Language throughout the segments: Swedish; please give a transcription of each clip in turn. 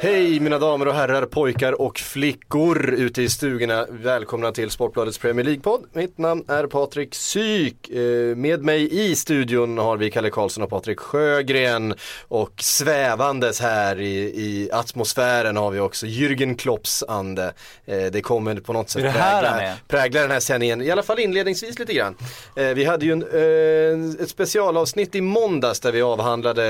Hej mina damer och herrar, pojkar och flickor ute i stugorna. Välkomna till Sportbladets Premier League-podd. Mitt namn är Patrik Syk. Eh, Med mig i studion har vi Kalle Karlsson och Patrik Sjögren. Och svävandes här i, i atmosfären har vi också Jürgen Klopps ande. Eh, Det kommer på något sätt prägla, prägla den här sändningen, i alla fall inledningsvis lite grann. Eh, Vi hade ju en, ett specialavsnitt i måndags där vi avhandlade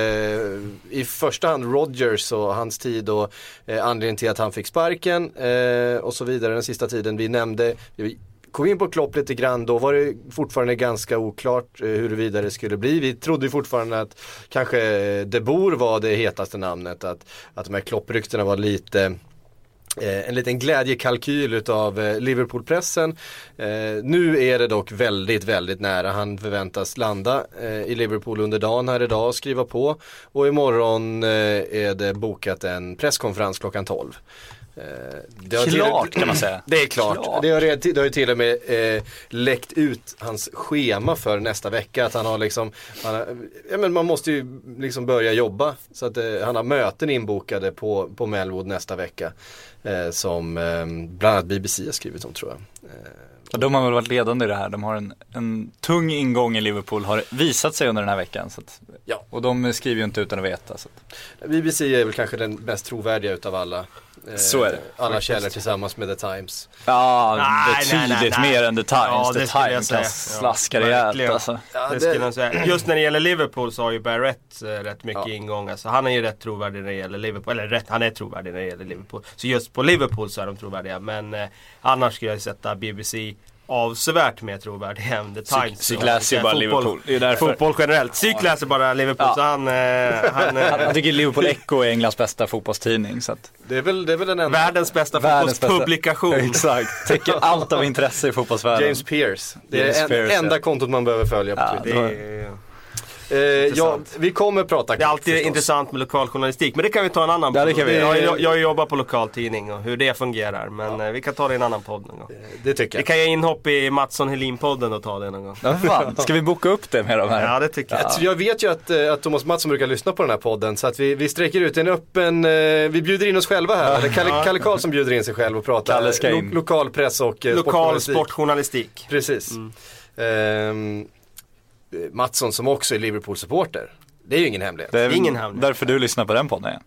i första hand Rodgers och hans tid och eh, anledningen till att han fick sparken eh, och så vidare den sista tiden. Vi nämnde, vi kom in på Klopp lite grann, då var det fortfarande ganska oklart eh, huruvida det skulle bli. Vi trodde ju fortfarande att kanske eh, De Boer var det hetaste namnet, att, att de här Klopp-ryktena var lite Eh, en liten glädjekalkyl utav eh, Liverpoolpressen. Eh, nu är det dock väldigt, väldigt nära. Han förväntas landa i Liverpool under dagen här idag och skriva på. Och imorgon är det bokat en presskonferens klockan 12. Till- Klart kan man säga. Det är klart. Klart. Det, har, redan- det har ju till och med eh, läckt ut hans schema för nästa vecka. Att han har liksom, han har, ja, men man måste ju liksom börja jobba. Så att eh, han har möten inbokade på, på Melwood nästa vecka. Eh, som eh, bland annat BBC har skrivit om tror jag. Eh, Och de har väl varit ledande i det här. De har en, en tung ingång i Liverpool, har visat sig under den här veckan. Så att, Ja. Och de skriver ju inte utan att veta. Så att, BBC är väl kanske den mest trovärdiga utav alla. Eh, Så är det. Alla källor tillsammans med The Times. ja, Nej, betydligt nej, nej. mer än The Times. Ja, det The jag Times kan Ja, slaska rejält verkligen. alltså. Ja, Det det- skulle jag säga. Just när det gäller Liverpool så har ju Barrett eh, rätt mycket Ja. ingångar. Så han är ju rätt trovärdig när det gäller Liverpool. Eller rätt, han är trovärdig när det gäller Liverpool. Så just på Liverpool så är de trovärdiga. Men eh, annars skulle jag sätta BBC avsevärt mer trovärdig än The Times. Psyk läser ju bara Liverpool. Det är därför. Fotboll generellt. Psyk läser bara Liverpool. Ja. Så han, eh, han eh, Han tycker Liverpool Echo är Englands bästa fotbollstidning. Så att, Det är väl, det är väl den enda. världens bästa Världens bästa- fotbollspublikation. exakt. Täcker allt av intresse i fotbollsvärlden. James Pierce. Det är James en, enda ja. kontot man behöver följa på Ja, Twitter. Eh, ja, vi kommer prata det är alltid förstås. intressant med lokaljournalistik. Men det kan vi ta en annan Ja, podd. kan vi. Jag, jag, jag jobbar på lokaltidning och hur det fungerar. Men eh, vi kan ta det i en annan podd någon gång. Det tycker Vi jag. kan göra inhopp i Mattsson Helin-podden och ta det någon gång. Ja, fan. Ska vi boka upp det med de här? Ja det tycker jag. Jag vet ju att, eh, att Thomas Mattsson brukar lyssna på den här podden så att vi, vi sträcker ut en öppen, eh, vi bjuder in oss själva här. Eller Kalle, Kalle Karlsson bjuder in sig själv och pratar lo, lokalpress och eh, Lokal sportjournalistik. sportjournalistik. Precis. Ehm, eh, Mattsson som också är Liverpool-supporter. Det är ju ingen hemlighet. Det är Ingen hemlighet. därför du lyssnar på den podden. Ja.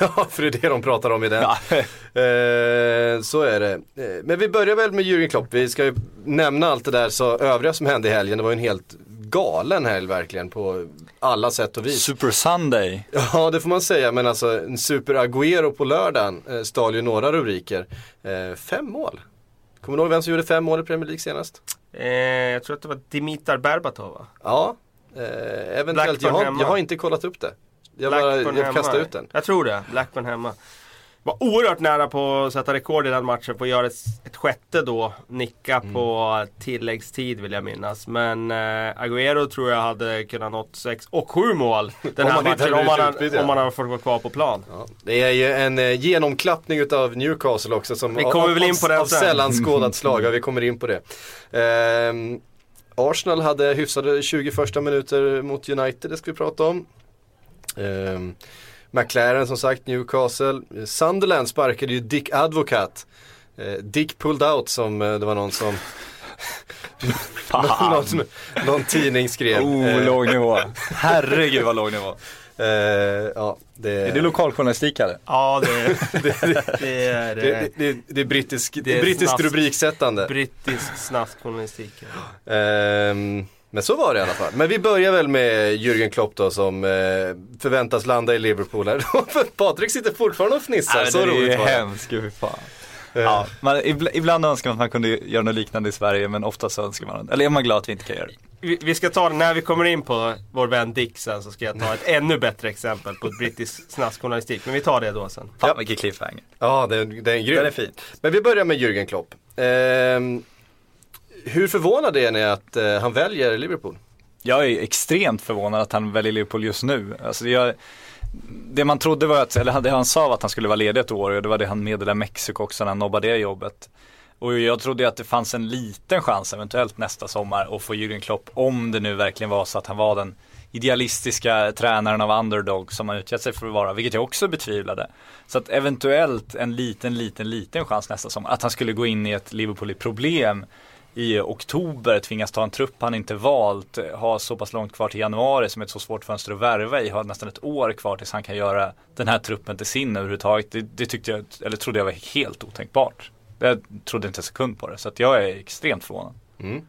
Ja, för det är det de pratar om i den. Ja. Eh, så är det. Eh, men vi börjar väl med Jürgen Klopp. Vi ska ju nämna allt det där så övriga som hände i helgen. Det var ju en helt galen helg verkligen på alla sätt och vis. Super Sunday. Ja det får man säga men alltså en Super Agüero på lördagen eh, stal ju några rubriker. Eh, fem mål. Kommer du ihåg vem som gjorde fem mål i Premier League senast? Eh, jag tror att det var Dimitar Berbatov va? Ja, eh, eventuellt. Jag har, jag har inte kollat upp det. Jag, bara, Blackburn jag kastade hemma. ut den. Jag tror det. Blackburn hemma. Var oerhört nära på att sätta rekord i den matchen på att göra ett, ett sjätte då. Nicka Mm. på tilläggstid vill jag minnas. Men eh, Agüero tror jag hade kunnat nått sex och sju mål den här han matchen. Om ja. om man hade fått vara kvar på plan. Ja, det är ju en eh, genomklappning utav Newcastle också som Vi kommer av, väl in på av, den av sällan skådat slag, ja, vi kommer in på det. Ehm, Arsenal hade hyfsade 20 första minuter mot United, det ska vi prata om. Ehm, McLaren som sagt, Newcastle. Sunderland sparkade ju Dick Advocat. Eh, Dick pulled out som eh, det var någon som någon, som- någon tidning skrev. Oh, Eh, låg nivå. Herregud vad låg nivå. eh, ja, det, Är det lokaljournalistik eller? Ja det, det, det är det, det. är brittisk, Det är brittiskt rubriksättande. Brittisk snaskjournalistik. ja. Ehm, men så var det i alla fall. Men vi börjar väl med Jürgen Klopp då som eh, förväntas landa i Liverpool här. Patrik sitter fortfarande och fnissar, så det är roligt var det. hemskt, gud fy fan. Eh, Ja, man, ibl- ibland önskar man att man kunde göra något liknande i Sverige men ofta så önskar man, eller är man glad att vi inte kan göra det. vi, vi ska ta det när vi kommer in på vår vän Dick sen så ska jag ta ett ännu bättre exempel på brittisk snaskjournalistik. Men vi tar det då sen. Fan Ja. vilken cliffhanger. Ja, det, det är en grym. Den är fin. Men vi börjar med Jürgen Klopp. Ehm, hur förvånad är ni att eh, han väljer Liverpool? Jag är extremt förvånad att han väljer Liverpool just nu. Alltså jag, det man trodde var att, eller det han sa var att han skulle vara ledig ett år och det var det han meddelade Mexiko också när han nobbade det jobbet. Och jag trodde att det fanns en liten chans eventuellt nästa sommar att få Jürgen Klopp om det nu verkligen var så att han var den idealistiska tränaren av underdog som han utgett sig för att vara, vilket jag också betvivlade. Så att eventuellt en liten, liten, liten chans nästa sommar att han skulle gå in i ett Liverpool i problem i oktober tvingas ta en trupp han inte valt, eh, ha så pass långt kvar till januari som är ett så svårt fönster att värva i, ha nästan ett år kvar tills han kan göra den här truppen till sin överhuvudtaget. Det, det tyckte jag, eller trodde jag var helt otänkbart. Jag trodde inte en sekund på det, så att jag är extremt förvånad. Mm.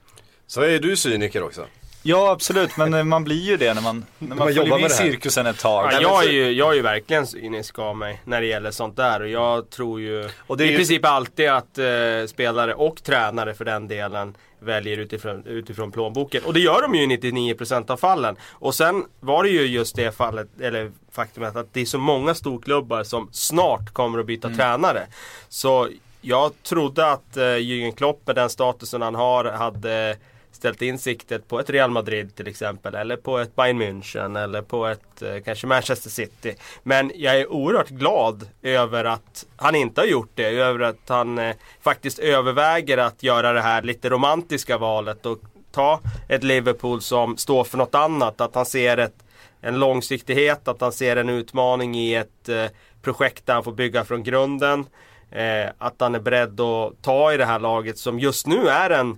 Så är du cyniker också. Ja absolut, men eh, man blir ju det när man, när man, man jobbar med här. cirkusen ett tag. Ja, men jag, är ju, jag är ju verkligen cynisk av mig när det gäller sånt där och jag tror ju Och det är i ju- princip alltid att eh, spelare och tränare för den delen väljer utifrån, utifrån plånboken. Och det gör de ju i 99% av fallen. Och sen var det ju just det fallet, eller faktumet att det är så många storklubbar som snart kommer att byta tränare. Så jag trodde att eh, Jürgen Klopp med den statusen han har hade ställt in siktet på ett Real Madrid till exempel eller på ett Bayern München eller på ett eh, kanske Manchester City. Men jag är oerhört glad över att han inte har gjort det. Över att han eh, faktiskt överväger att göra det här lite romantiska valet och ta ett Liverpool som står för något annat. Att han ser ett, en långsiktighet, att han ser en utmaning i ett eh, projekt där han får bygga från grunden. Eh, att han är beredd att ta i det här laget som just nu är en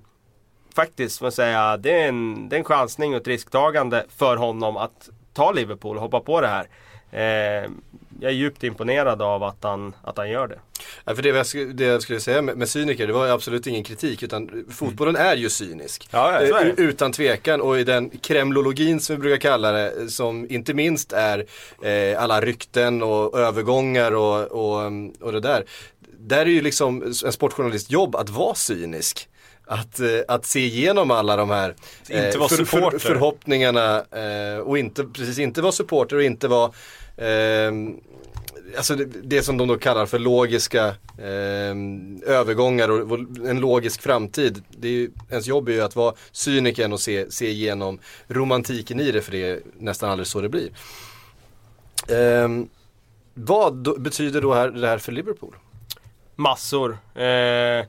faktiskt, får säga, det är, en, det är en chansning och ett risktagande för honom att ta Liverpool och hoppa på det här. Eh, jag är djupt imponerad av att han, att han gör det. Ja, för det jag, det jag skulle säga med, med cyniker, det var absolut ingen kritik utan fotbollen är ju cynisk. Ja, ja, Eh, är. Utan tvekan och i den kremlologin som vi brukar kalla det som inte minst är eh, alla rykten och övergångar och, och, och det där. Där är ju liksom en sportjournalist jobb att vara cynisk. Att, eh, att se igenom alla de här Inte vara supporter. förhoppningarna eh, och inte, precis inte vara supporter och inte vara eh, Alltså det, det som de då kallar för logiska eh, övergångar och, och en logisk framtid. Det är ju, ens jobb är ju att vara cynikern och se, se igenom romantiken i det för det är nästan aldrig så det blir. Eh, vad då, betyder då här, det här för Liverpool? Massor. Eh,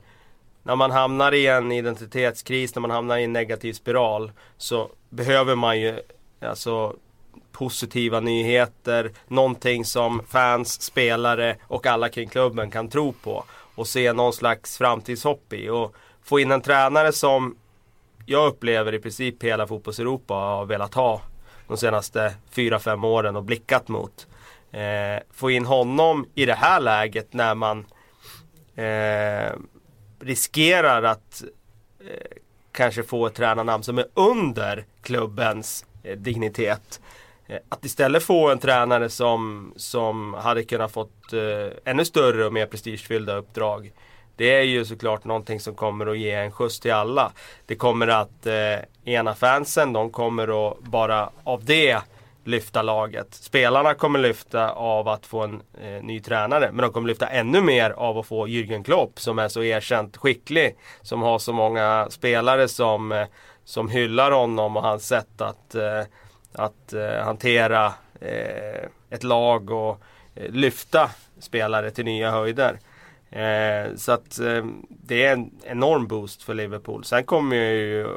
när man hamnar i en identitetskris, när man hamnar i en negativ spiral så behöver man ju alltså positiva nyheter, någonting som fans, spelare och alla kring klubben kan tro på och se någon slags framtidshopp i. Och få in en tränare som jag upplever i princip hela fotbolls-Europa har velat ha de senaste 4-5 åren och blickat mot. Eh, få in honom i det här läget när man eh, riskerar att eh, kanske få ett tränarnamn som är under klubbens eh, dignitet. Eh, Att istället få en tränare som, som hade kunnat fått eh, ännu större och mer prestigefyllda uppdrag. Det är ju såklart någonting som kommer att ge en skjuts till alla. Det kommer att eh, ena fansen, de kommer att bara av det lyfta laget. Spelarna kommer lyfta av att få en eh, ny tränare. Men de kommer lyfta ännu mer av att få Jürgen Klopp som är så erkänt skicklig. Som har så många spelare som, eh, som hyllar honom och hans sätt att, eh, att eh, hantera eh, ett lag och eh, lyfta spelare till nya höjder. Eh, så att eh, det är en enorm boost för Liverpool. Sen kommer ju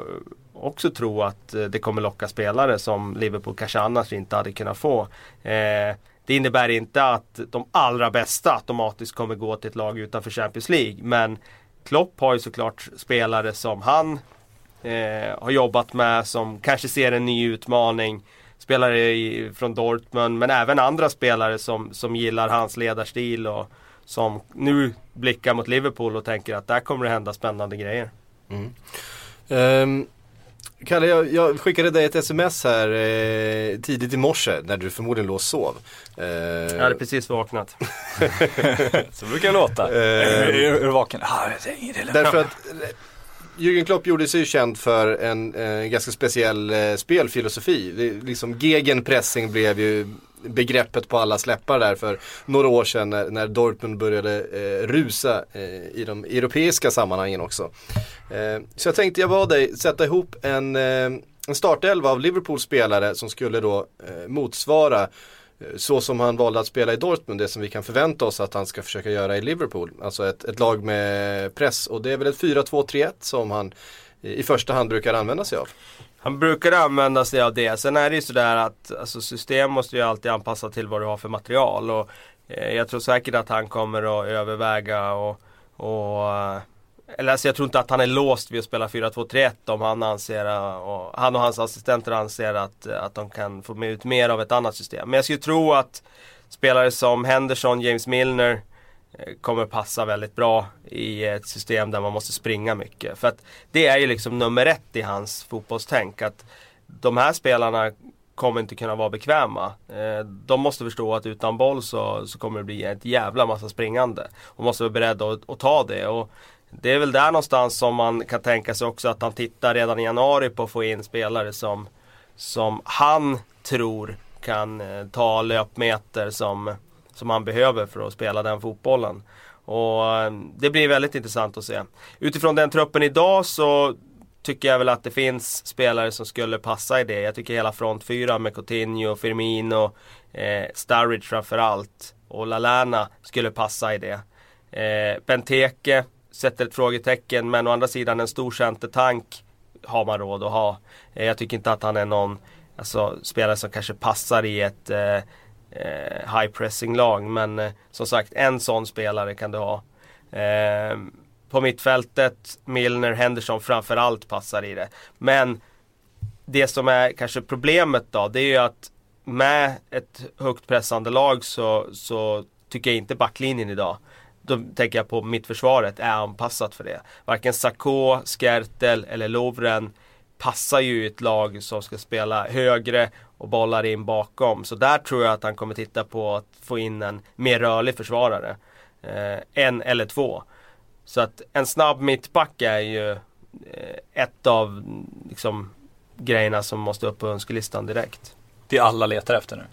också tro att eh, det kommer locka spelare som Liverpool kanske annars inte hade kunnat få. Eh, det innebär inte att de allra bästa automatiskt kommer gå till ett lag utanför Champions League. Men Klopp har ju såklart spelare som han eh, har jobbat med som kanske ser en ny utmaning. Spelare i, från Dortmund men även andra spelare som, som gillar hans ledarstil och som nu blickar mot Liverpool och tänker att där kommer det hända spännande grejer. Um, Kalle, jag, jag skickade dig ett sms här eh, tidigt i morse när du förmodligen låg och sov. Eh, Jag hade precis vaknat. Så brukar det låta. Eh, är, du vaken? Ah, det. Därför att eh, Jürgen Klopp gjorde sig ju känd för en eh, ganska speciell eh, spelfilosofi. Det, liksom gegenpressing blev ju begreppet på alla släppar där för några år sedan när, när Dortmund började eh, rusa eh, i de europeiska sammanhangen också. Eh, så jag tänkte jag bad dig sätta ihop en, eh, en startelva av Liverpools spelare som skulle då eh, motsvara eh, så som han valde att spela i Dortmund, det som vi kan förvänta oss att han ska försöka göra i Liverpool. Alltså ett, ett lag med press och det är väl ett 4-2-3-1 som han eh, i första hand brukar använda sig av. Han brukar använda sig av det. Sen är det ju sådär att alltså, system måste ju alltid anpassa till vad du har för material. Och, eh, jag tror säkert att han kommer att överväga och, och eh, eller alltså jag tror inte att han är låst vid att spela 4-2-3-1 om han anser eh, och han och hans assistenter anser att, eh, att de kan få ut mer av ett annat system. Men jag skulle tro att spelare som Henderson, James Milner Eh, Eh, kommer passa väldigt bra i ett system där man måste springa mycket. För att det är ju liksom nummer ett i hans fotbollstänk. Att de här spelarna kommer inte kunna vara bekväma. Eh, de måste förstå att utan boll så, så kommer det bli ett jävla massa springande. Och måste vara beredda att, att ta det. Och det är väl där någonstans som man kan tänka sig också att han tittar redan i januari på att få in spelare som, som han tror kan eh, ta löpmeter som som han behöver för att spela den fotbollen. Och eh, det blir väldigt intressant att se. Utifrån den truppen idag så tycker jag väl att det finns spelare som skulle passa i det. Jag tycker hela front fyra med Coutinho, Firmino, eh, Sturridge framförallt och Lalana skulle passa i det. Eh, Benteke sätter ett frågetecken men å andra sidan en stor centertank har man råd att ha. Eh, jag tycker inte att han är någon alltså, spelare som kanske passar i ett eh, eh, high pressing lag. Men eh, som sagt en sån spelare kan du ha. Eh, på mittfältet, Milner, Henderson framförallt passar i det. Men det som är kanske problemet då, det är ju att med ett högt pressande lag så, så tycker jag inte backlinjen idag då tänker jag på mittförsvaret är anpassat för det. Varken Sakå, Skertel eller Lovren passar ju i ett lag som ska spela högre och bollar in bakom. Så där tror jag att han kommer titta på att få in en mer rörlig försvarare. Eh, en eller två. Så att en snabb mittback är ju eh, ett av liksom, grejerna som måste upp på önskelistan direkt. Det alla letar efter nu.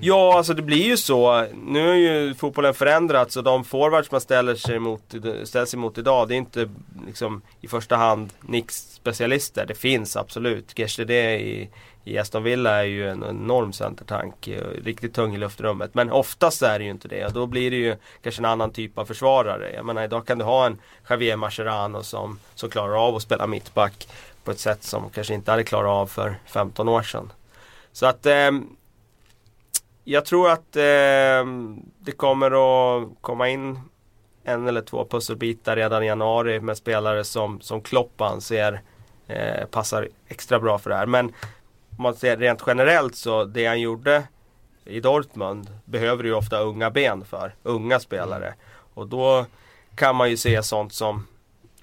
Ja, alltså det blir ju så. Nu har ju fotbollen förändrats och de forwards man ställer sig mot, ställs emot idag, det är inte liksom i första hand Nicks specialister. Det finns absolut. Gerstede i, i Aston Villa är ju en enorm centertank. Eh, riktigt tung i luftrummet. Men oftast är det ju inte det. Och då blir det ju kanske en annan typ av försvarare. Jag menar idag kan du ha en Javier Mascherano som, som klarar av att spela mittback på ett sätt som kanske inte hade klarat av för 15 år sedan. Så att eh, jag tror att eh, det kommer att komma in en eller två pusselbitar redan i januari med spelare som, som Klopp anser eh, passar extra bra för det här. Men om man ser rent generellt så det han gjorde i Dortmund behöver ju ofta unga ben för. Unga spelare. Och då kan man ju se sånt som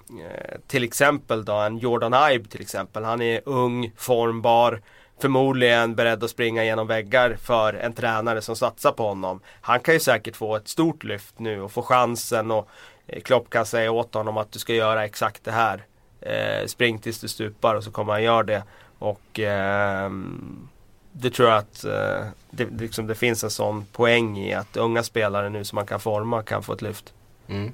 eh, till exempel då en Jordan Ibe till exempel. Han är ung, formbar förmodligen beredd att springa genom väggar för en tränare som satsar på honom. Han kan ju säkert få ett stort lyft nu och få chansen och eh, Klopp kan säga åt honom att du ska göra exakt det här. Eh, spring tills du stupar och så kommer han göra det. Och eh, det tror jag att eh, det, liksom, det, finns en sån poäng i att unga spelare nu som man kan forma kan få ett lyft. Mm.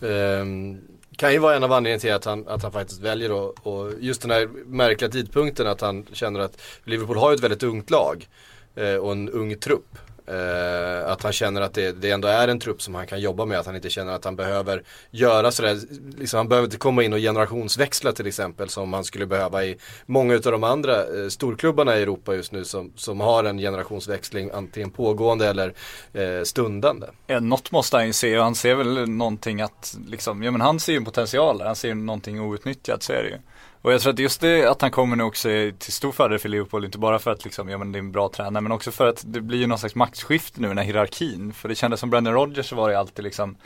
Um, kan ju vara en av anledningarna till att han, att han faktiskt väljer och, och just den här märkliga tidpunkten att han känner att Liverpool har ett väldigt ungt lag eh, och en ung trupp. Uh, att han känner att det, det ändå är en trupp som han kan jobba med. Att han inte känner att han behöver göra sådär. Liksom, han behöver inte komma in och generationsväxla till exempel. Som han skulle behöva i många av de andra uh, storklubbarna i Europa just nu. Som, som har en generationsväxling antingen pågående eller uh, stundande. Ja, något måste han ju se och han ser väl någonting att liksom, ja men han ser ju potential Han ser någonting outnyttjat så är det ju. Och jag tror att just det att han kommer nu också är till stor fördel för Leopold, inte bara för att liksom, ja men det är en bra tränare, men också för att det blir ju någon slags maktskifte nu, den här hierarkin. För det kändes som Brendan Rodgers var det alltid liksom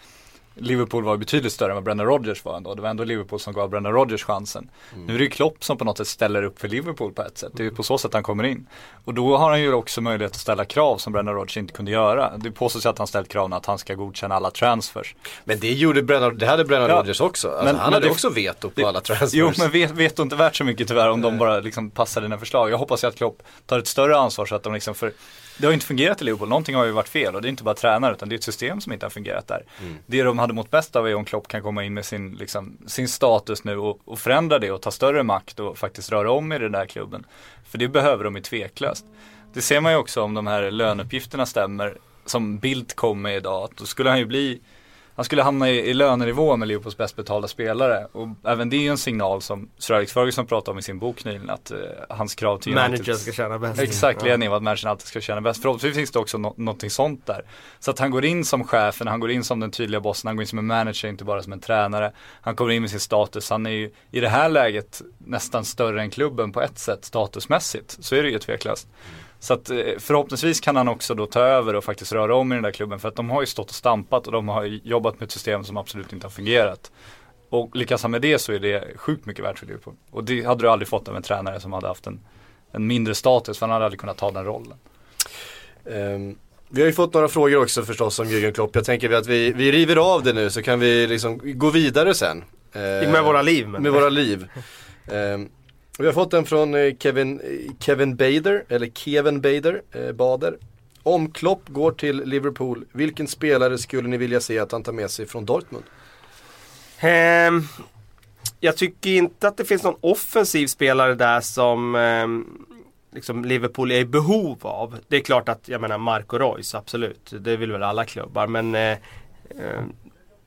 Liverpool var betydligt större än vad Brendan Rodgers var ändå. Det var ändå Liverpool som gav Brendan Rodgers chansen. Mm. Nu är det ju Klopp som på något sätt ställer upp för Liverpool på ett sätt. Det är ju på så sätt han kommer in. Och då har han ju också möjlighet att ställa krav som Brendan Rodgers inte kunde göra. Det påstås att han ställt krav att han ska godkänna alla transfers. Men det gjorde Brennan, det hade Brennan ja. Rodgers också. Alltså, men, han hade det, också veto på det, alla transfers. Jo men vet, veto inte värt så mycket tyvärr om de bara liksom passar dina förslag. Jag hoppas ju att Klopp tar ett större ansvar så att de liksom för det har inte fungerat i Liverpool, någonting har ju varit fel och det är inte bara tränare utan det är ett system som inte har fungerat där. Mm. Det de hade mått bäst av är om Klopp kan komma in med sin, liksom, sin status nu och, och förändra det och ta större makt och faktiskt röra om i den där klubben. För det behöver de ju tveklöst. Det ser man ju också om de här löneuppgifterna stämmer, som Bildt kom med idag, att då skulle han ju bli han skulle hamna i, i lönenivå med Liverpools bäst betalda spelare. Och även det är ju en signal som Sir Alex Ferguson pratade om i sin bok nyligen att uh, hans krav till United Manager ska tjäna bäst. Exakt, ledningen var att managern alltid ska tjäna bäst. Förhoppningsvis finns det också no någonting sånt där. Så att han går in som chefen, han går in som den tydliga bossen, han går in som en manager, inte bara som en tränare. Han kommer in med sin status, han är ju i det här läget nästan större än klubben på ett sätt statusmässigt. Så är det ju tveklöst. Mm. Så att eh, förhoppningsvis kan han också då ta över och faktiskt röra om i den där klubben för att de har ju stått och stampat och de har jobbat med ett system som absolut inte har fungerat. Och lyckas han med det så är det sjukt mycket värt för Liverpool. Och det hade du aldrig fått av en tränare som hade haft en, en mindre status för han hade aldrig kunnat ta den rollen. Um, vi har ju fått några frågor också förstås om Jürgen Klopp. Jag tänker att vi, vi river av det nu så kan vi liksom gå vidare sen. Uh, med våra liv. Men. Med våra liv. Um, vi har fått den från eh, Kevin, eh, Kevin Bader, eller Kevin Bader, eh, Bader. Om Klopp går till Liverpool, vilken spelare skulle ni vilja se att han tar med sig från Dortmund? Um, jag tycker inte att det finns någon offensiv spelare där som um, liksom Liverpool är i behov av. Det är klart att, jag menar Marco Reus, absolut. Det vill väl alla klubbar. Men uh, um,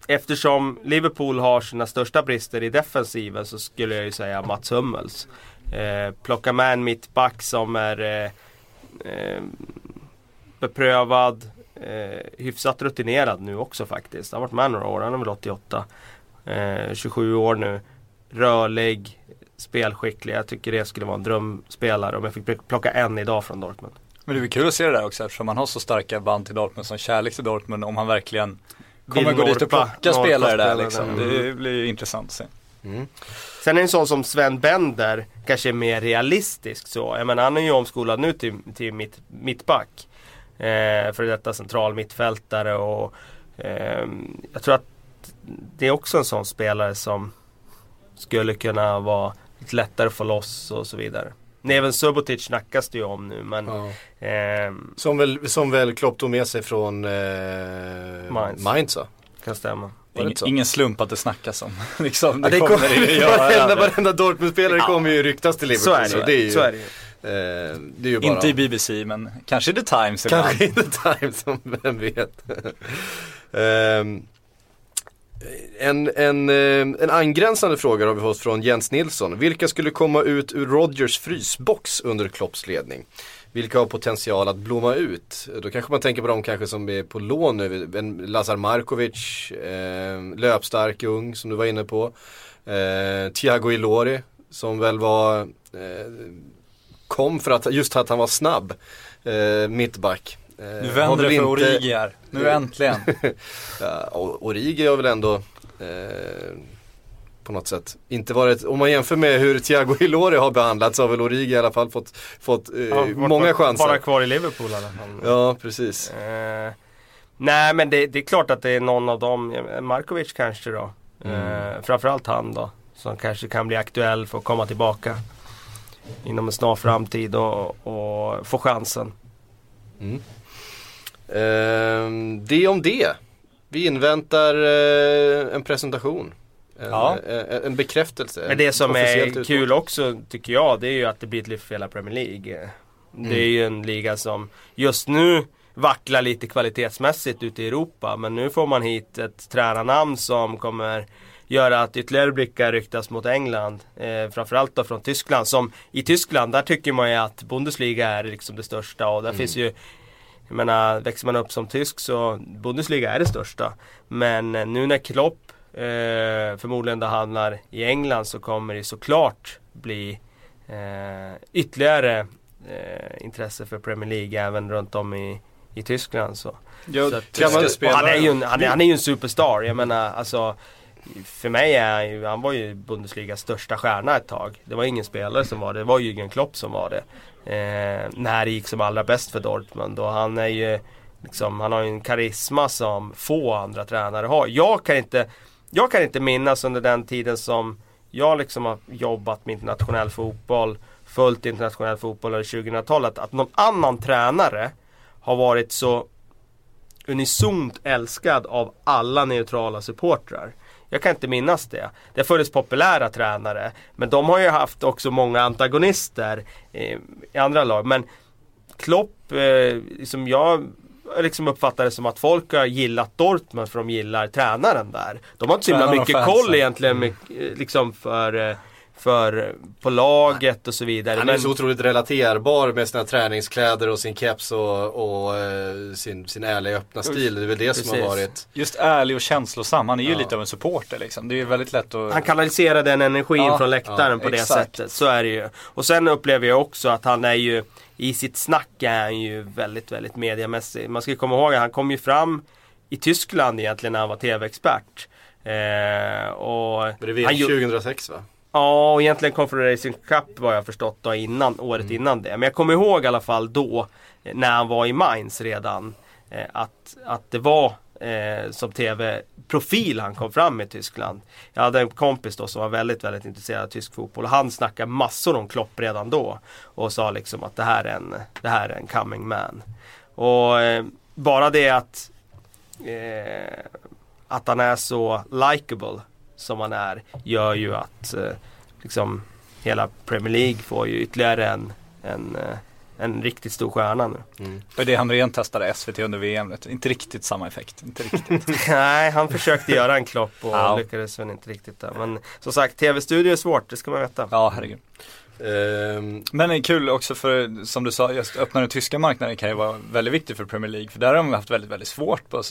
eftersom Liverpool har sina största brister i defensiven så skulle jag ju säga Mats Hummels. Eh, plocka med en mittback som är eh, eh, beprövad, eh, hyfsat rutinerad nu också faktiskt. Han har varit med några år, han är väl 88. Eh, 27 år nu. Rörlig, spelskicklig. Jag tycker det skulle vara en drömspelare om jag fick plocka en idag från Dortmund. Men det är kul att se det där också eftersom man har så starka band till Dortmund som kärlek till Dortmund. Om han verkligen kommer gå dit och plocka spelare där liksom. Mm. Det blir ju intressant att se. Mm. Sen är en sån som Sven Bender kanske är mer realistisk så. Jag menar han är ju omskolad nu till, till mitt, mittback. Eh, för detta central mittfältare och eh, jag tror att det är också en sån spelare som skulle kunna vara lite lättare att få loss och så vidare. Även Subotic snackas det ju om nu men ja. eh, som, väl, som väl Klopp tog med sig från eh, Mainz. Mainz Kan stämma. Ingen, ingen slump att det snackas om. liksom, det, ja, det kommer, göra. Varenda, varenda Dortmund-spelare ja. kommer ju ryktas till Liverpool. Så är det, så det är ju, så är det ju. Eh, det är ju bara... Inte i BBC men kanske i The Times Kanske i The Times, vem vet. um, en, en, eh, en angränsande fråga har vi fått från Jens Nilsson. Vilka skulle komma ut ur Rodgers frysbox under Klopps ledning? Vilka har potential att blomma ut? Då kanske man tänker på de kanske som är på lån nu. Lazar Markovic, eh, löpstark ung som du var inne på. Eh, Thiago Ilori som väl var, eh, kom för att, just att han var snabb. Eh, mittback. Eh, nu vänder det för inte... Origi här. Nu äntligen. ja, Origi har väl ändå eh, på något sätt. Inte varit, om man jämför med hur Thiago Ilori har behandlats så har väl Origi i alla fall fått, fått eh, ja, många chanser. Bara kvar i Liverpool i alla fall. Ja, precis. Eh, nej men det, det, är klart att det är någon av dem, Markovic kanske då. Mm. Eh, framförallt han då. Som kanske kan bli aktuell för att komma tillbaka. Inom en snar framtid och, och få chansen. Mm. Eh, det om det. Vi inväntar eh, en presentation. En, ja. en, en bekräftelse. Men det som är kul också tycker jag det är ju att det blir ett lyft för hela Premier League. Mm. Det är ju en liga som just nu vacklar lite kvalitetsmässigt ute i Europa. Men nu får man hit ett tränarnamn som kommer göra att ytterligare blickar ryktas mot England. Eh, framförallt då från Tyskland. Som i Tyskland, där tycker man ju att Bundesliga är liksom det största. Och där mm. finns ju jag menar, växer man upp som tysk så Bundesliga är det största. Men eh, nu när Klopp eh, förmodligen det handlar i England så kommer det såklart bli eh, ytterligare eh, intresse för Premier League även runt om i, i Tyskland. Så. Ja, Så att, tyska spelare. han, är ju en, han, är, han är ju en superstar. Jag menar alltså för mig är han ju, han var ju Bundesligas största stjärna ett tag. Det var ingen spelare som var det, det var Jürgen Klopp som var det. Eh, när det gick som allra bäst för Dortmund och han är ju liksom, han har ju en karisma som få andra tränare har. Jag kan inte, jag kan inte minnas under den tiden som jag liksom har jobbat med internationell fotboll, följt internationell fotboll under 2000-talet, att någon annan tränare har varit så unisont älskad av alla neutrala supportrar. Jag kan inte minnas det. Det har funnits populära tränare. Men de har ju haft också många antagonister eh, i andra lag. Men Klopp, eh, liksom jag liksom uppfattar det som att folk har gillat Dortmund för de gillar tränaren där. De har inte så himla mycket koll egentligen med, eh, liksom för, eh, för på laget och så vidare. Han är Men- så otroligt relaterbar med sina träningskläder och sin keps och, och eh, sin, sin ärliga öppna stil. Det är väl det som har Precis. varit. Just ärlig och känslosam, han är ju Ja. lite av en supporter liksom. Det är väldigt lätt att... Han kanaliserar den energin Ja, från läktaren ja, på det exakt. sättet. Så är det ju. Och sen upplever jag också att han är ju i sitt snack är han ju väldigt, väldigt mediamässig. Man ska komma ihåg att han kom ju fram i Tyskland egentligen när han var TV-expert. Eh, och det är han VM ju- 2006 va? Ja, och egentligen Confederation Cup vad jag förstått då innan, året Mm. innan det. Men jag kommer ihåg i alla fall då, eh, när han var i Mainz redan, eh, att, att det var eh, som TV-profil han kom fram i Tyskland. Jag hade en kompis då som var väldigt, väldigt intresserad av tysk fotboll och han snackade massor om Klopp redan då. Och sa liksom att det här är en, det här är en coming man. Och eh, bara det att eh, att han är så likable som han är gör ju att eh, liksom hela Premier League får ju ytterligare en, en, eh, en riktigt stor stjärna nu. Det är det Hamrén testade SVT under VM. Inte riktigt samma effekt. Inte riktigt. Nej, han försökte göra en klopp och Ja. lyckades väl inte riktigt där. Men som sagt, tv-studio är svårt, det ska man veta. Ja, herregud. Ehm, Men det är kul också för, som du sa, just öppna den tyska marknaden kan ju vara väldigt viktigt för Premier League. För där har de haft väldigt, väldigt svårt på,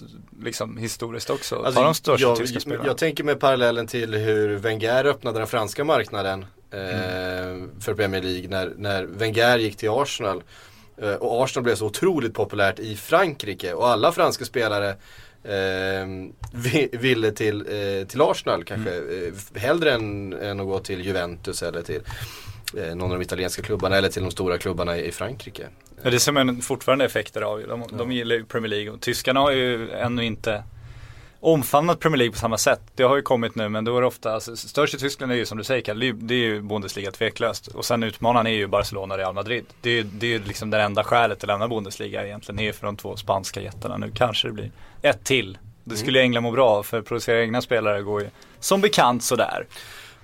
liksom historiskt också. Alltså, de största jag, tyska spelarna. jag tänker med parallellen till hur Wenger öppnade den franska marknaden eh, Mm. för Premier League när, när Wenger gick till Arsenal. Eh, och Arsenal blev så otroligt populärt i Frankrike och alla franska spelare eh, vi, ville till, eh, till Arsenal kanske. Mm. Eh, hellre än, än att gå till Juventus eller till eh, någon av de italienska klubbarna eller till de stora klubbarna i, Frankrike. Ja, det ser man fortfarande effekter av. De, de gillar ju Premier League och tyskarna har ju ännu inte omfamnat Premier League på samma sätt. Det har ju kommit nu men då är det ofta, alltså, störst i Tyskland är ju som du säger Kalle, det är ju Bundesliga tveklöst. Och sen utmanaren är ju Barcelona och Real Madrid. Det är, det är liksom det enda skälet att lämna Bundesliga egentligen, är för de två spanska jättarna. Nu kanske det blir ett till. Det skulle England må bra för att producera egna spelare går ju som bekant sådär.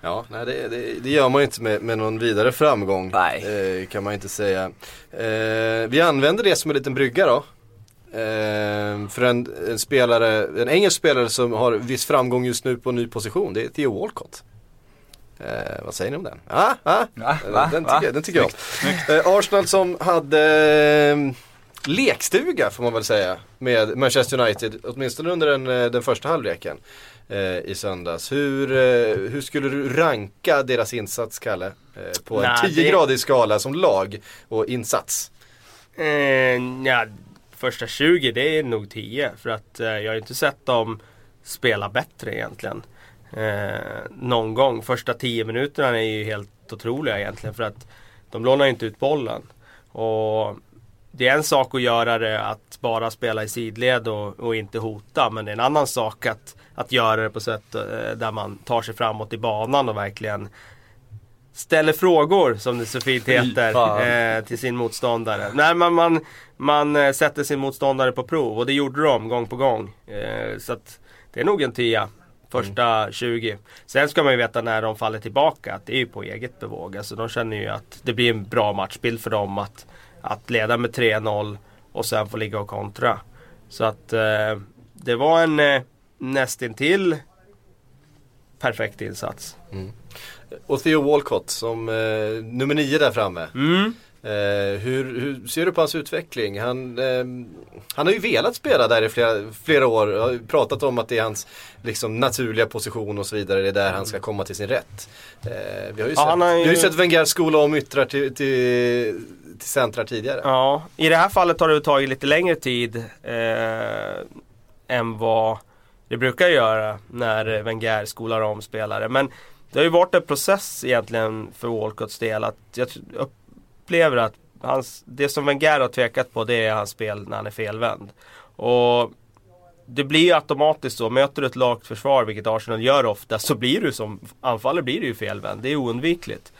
Ja, nej, det, det, det gör man ju inte med, med någon vidare framgång. Nej. Eh, kan man inte säga. Eh, vi använder det som en liten brygga då. Eh, för en, en spelare, en engelsk spelare som har viss framgång just nu på en ny position, det är Theo Walcott. Eh, vad säger ni om den? Ah, ah, Va? den, Va? den, tycker, den tycker jag om. Eh, Arsenal som hade eh, lekstuga får man väl säga med Manchester United, åtminstone under den, eh, den första halvleken eh, i söndags. Hur, eh, hur skulle du ranka deras insats, Kalle? Eh, på en Nej, 10-gradig skala som lag och insats. Eh, ja, första 20 det är nog 10 för att eh, jag har inte sett dem spela bättre egentligen. Eh, någon gång. Första 10 minuterna är ju helt otroliga egentligen för att de lånar ju inte ut bollen. Och det är en sak att göra det att bara spela i sidled och, och inte hota men det är en annan sak att, att göra det på sätt eh, där man tar sig framåt i banan och verkligen ställer frågor som det så fint heter eh, till sin motståndare. Nej, man, man, man eh, sätter sin motståndare på prov och det gjorde de gång på gång. Eh, så att det är nog en tia. Första 20. Sen ska man ju veta när de faller tillbaka att det är ju på eget bevåg. Alltså de känner ju att det blir en bra matchbild för dem att, att leda med 3-0 och sen få ligga och kontra. Så att eh, det var en nästintill perfekt insats. Och Theo Walcott som eh, nummer 9 där framme. Mm. Eh, hur, hur ser du på hans utveckling? Han, eh, han har ju velat spela där i flera, flera år. Har pratat om att det är hans liksom, naturliga position och så vidare. Det är där han ska komma till sin rätt. Eh, vi har ju Ja, sett, har ju- vi har sett Wenger skola om yttrar till, till till centrar tidigare. Ja, i det här fallet har det tagit lite längre tid eh, än vad det brukar göra när Wenger skolar om spelare. Men det har ju varit en process egentligen för Walcotts del. Att jag upplever att hans, det som Wenger har tvekat på det är hans spel när han är felvänd. Och det blir ju automatiskt så. Möter du ett lagt försvar, vilket Arsenal gör ofta, så blir du som anfallare blir du ju felvänd. Det är oundvikligt.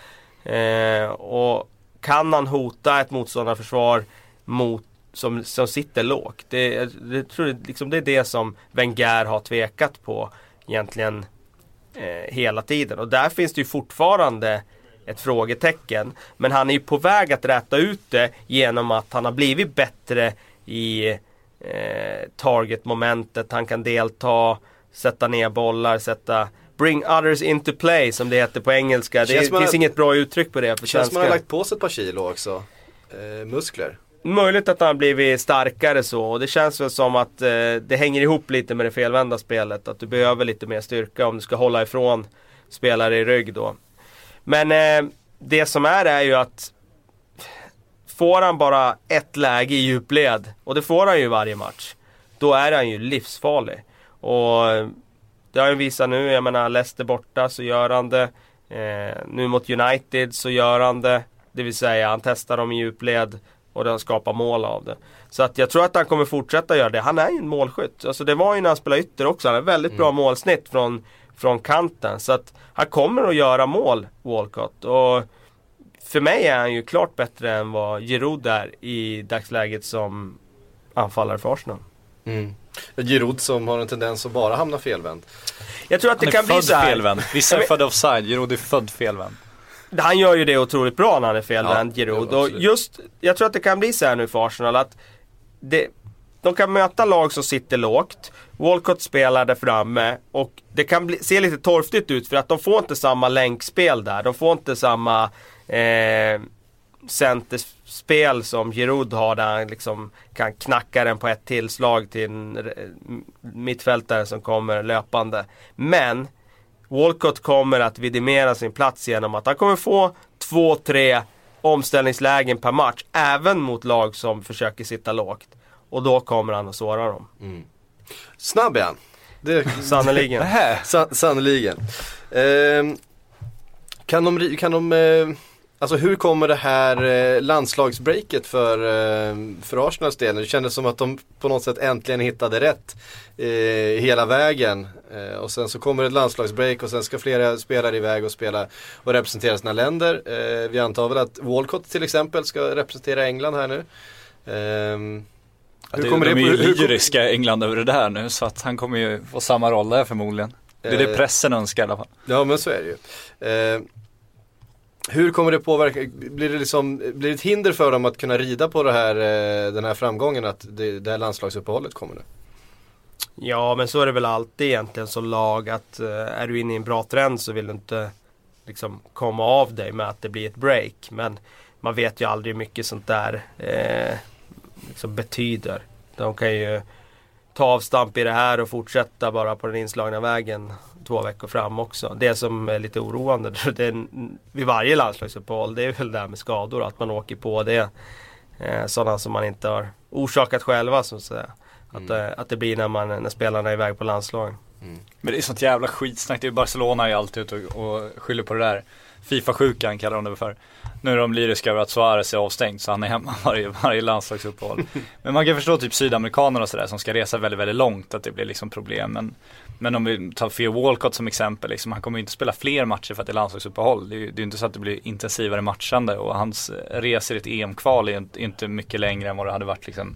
Eh, och kan han hota ett motståndarförsvar mot, som, som sitter lågt? Det, det, tror liksom det är det som Wenger har tvekat på egentligen eh, hela tiden. Och där finns det ju fortfarande ett frågetecken. Men han är ju på väg att rätta ut det genom att han har blivit bättre i eh, target-momentet. Han kan delta, sätta ner bollar, sätta Bring others into play som det heter på engelska. Det, det finns inget bra uttryck på det på känns svenska. som han har lagt på sig ett par kilo också. Eh, muskler. Möjligt att han har blivit starkare så och det känns väl som att eh, det hänger ihop lite med det felvända spelet. Att du behöver lite mer styrka om du ska hålla ifrån spelare i rygg då. Men eh, det som är är ju att får han bara ett läge i djupled, och det får han ju varje match, då är han ju livsfarlig. Och det har han visat nu, jag menar Leicester borta så gör han det. Eh, nu mot United så gör han det. Det vill säga han testar dem i djupled och den skapar mål av det. Så att jag tror att han kommer fortsätta göra det. Han är ju en målskytt. Alltså det var ju när han spelade ytter också. Han har väldigt bra mm. målsnitt från, från kanten. Så att han kommer att göra mål, Walcott. Och för mig är han ju klart bättre än vad Giroud är i dagsläget som anfallare för Arsenal. Mm. Giroud som har en tendens att bara hamna felvänd. Jag tror att det kan bli så här. felvänd. Vissa är födda offside, Giroud är född felvänd. Han gör ju det otroligt bra när han är felvänd, ja, Giroud. Och just, jag tror att det kan bli så här nu för Arsenal att det, de kan möta lag som sitter lågt. Walcott spelar där framme och det kan bli, se lite torftigt ut för att de får inte samma länkspel där. De får inte samma eh, centerspel som Giroud har där han liksom kan knacka den på ett tillslag till en mittfältare som kommer löpande. Men Walcott kommer att vidimera sin plats genom att han kommer få två, tre omställningslägen per match. Även mot lag som försöker sitta lågt. Och då kommer han att såra dem. Mm. Snabb är han. Sannerligen. Sannerligen. Eh, kan de, kan de eh Alltså hur kommer det här eh, landslagsbreaket för, eh, för Arsenals del? Det kändes som att de på något sätt äntligen hittade rätt eh, hela vägen. Eh, och sen så kommer ett landslagsbreak och sen ska flera spelare iväg och spela och representera sina länder. Eh, vi antar väl att Walcott till exempel ska representera England här nu. Ehm, hur kommer de det, är ju lyriska England över det där nu så att han kommer ju få samma roll där förmodligen. Det är det eh, pressen önskar i alla fall. Ja men så är det ju. Ehm, hur kommer det påverka, blir det, liksom, blir det ett hinder för dem att kunna rida på här, eh, den här framgången att det, det här landslagsuppehållet kommer nu? Ja men så är det väl alltid egentligen som lag att uh, är du inne i en bra trend så vill du inte liksom komma av dig med att det blir ett break. Men man vet ju aldrig hur mycket sånt där eh, liksom betyder. De kan ju ta avstamp i det här och fortsätta bara på den inslagna vägen två veckor fram också. Det som är lite oroande det är, vid varje landslagsuppehåll det är väl det här med skador. Att man åker på det. Eh, sådana som man inte har orsakat själva så att säga. Att, mm. eh, att det blir när, man, när spelarna är iväg på landslagen. Mm. Men det är sånt jävla skitsnack. Det är Barcelona är alltid ute och, och skyller på det där. Fifa-sjukan kallar de det för. Nu är de lyriska över att Suarez är avstängd så han är hemma varje, varje landslagsuppehåll. Men man kan förstå typ sydamerikaner och sådär som ska resa väldigt, väldigt långt att det blir liksom problem. Men, men om vi tar Theo Walcott som exempel, liksom, han kommer ju inte spela fler matcher för att det är landslagsuppehåll. Det är ju det är inte så att det blir intensivare matchande och hans resor i ett EM-kval är inte mycket längre än vad det hade varit liksom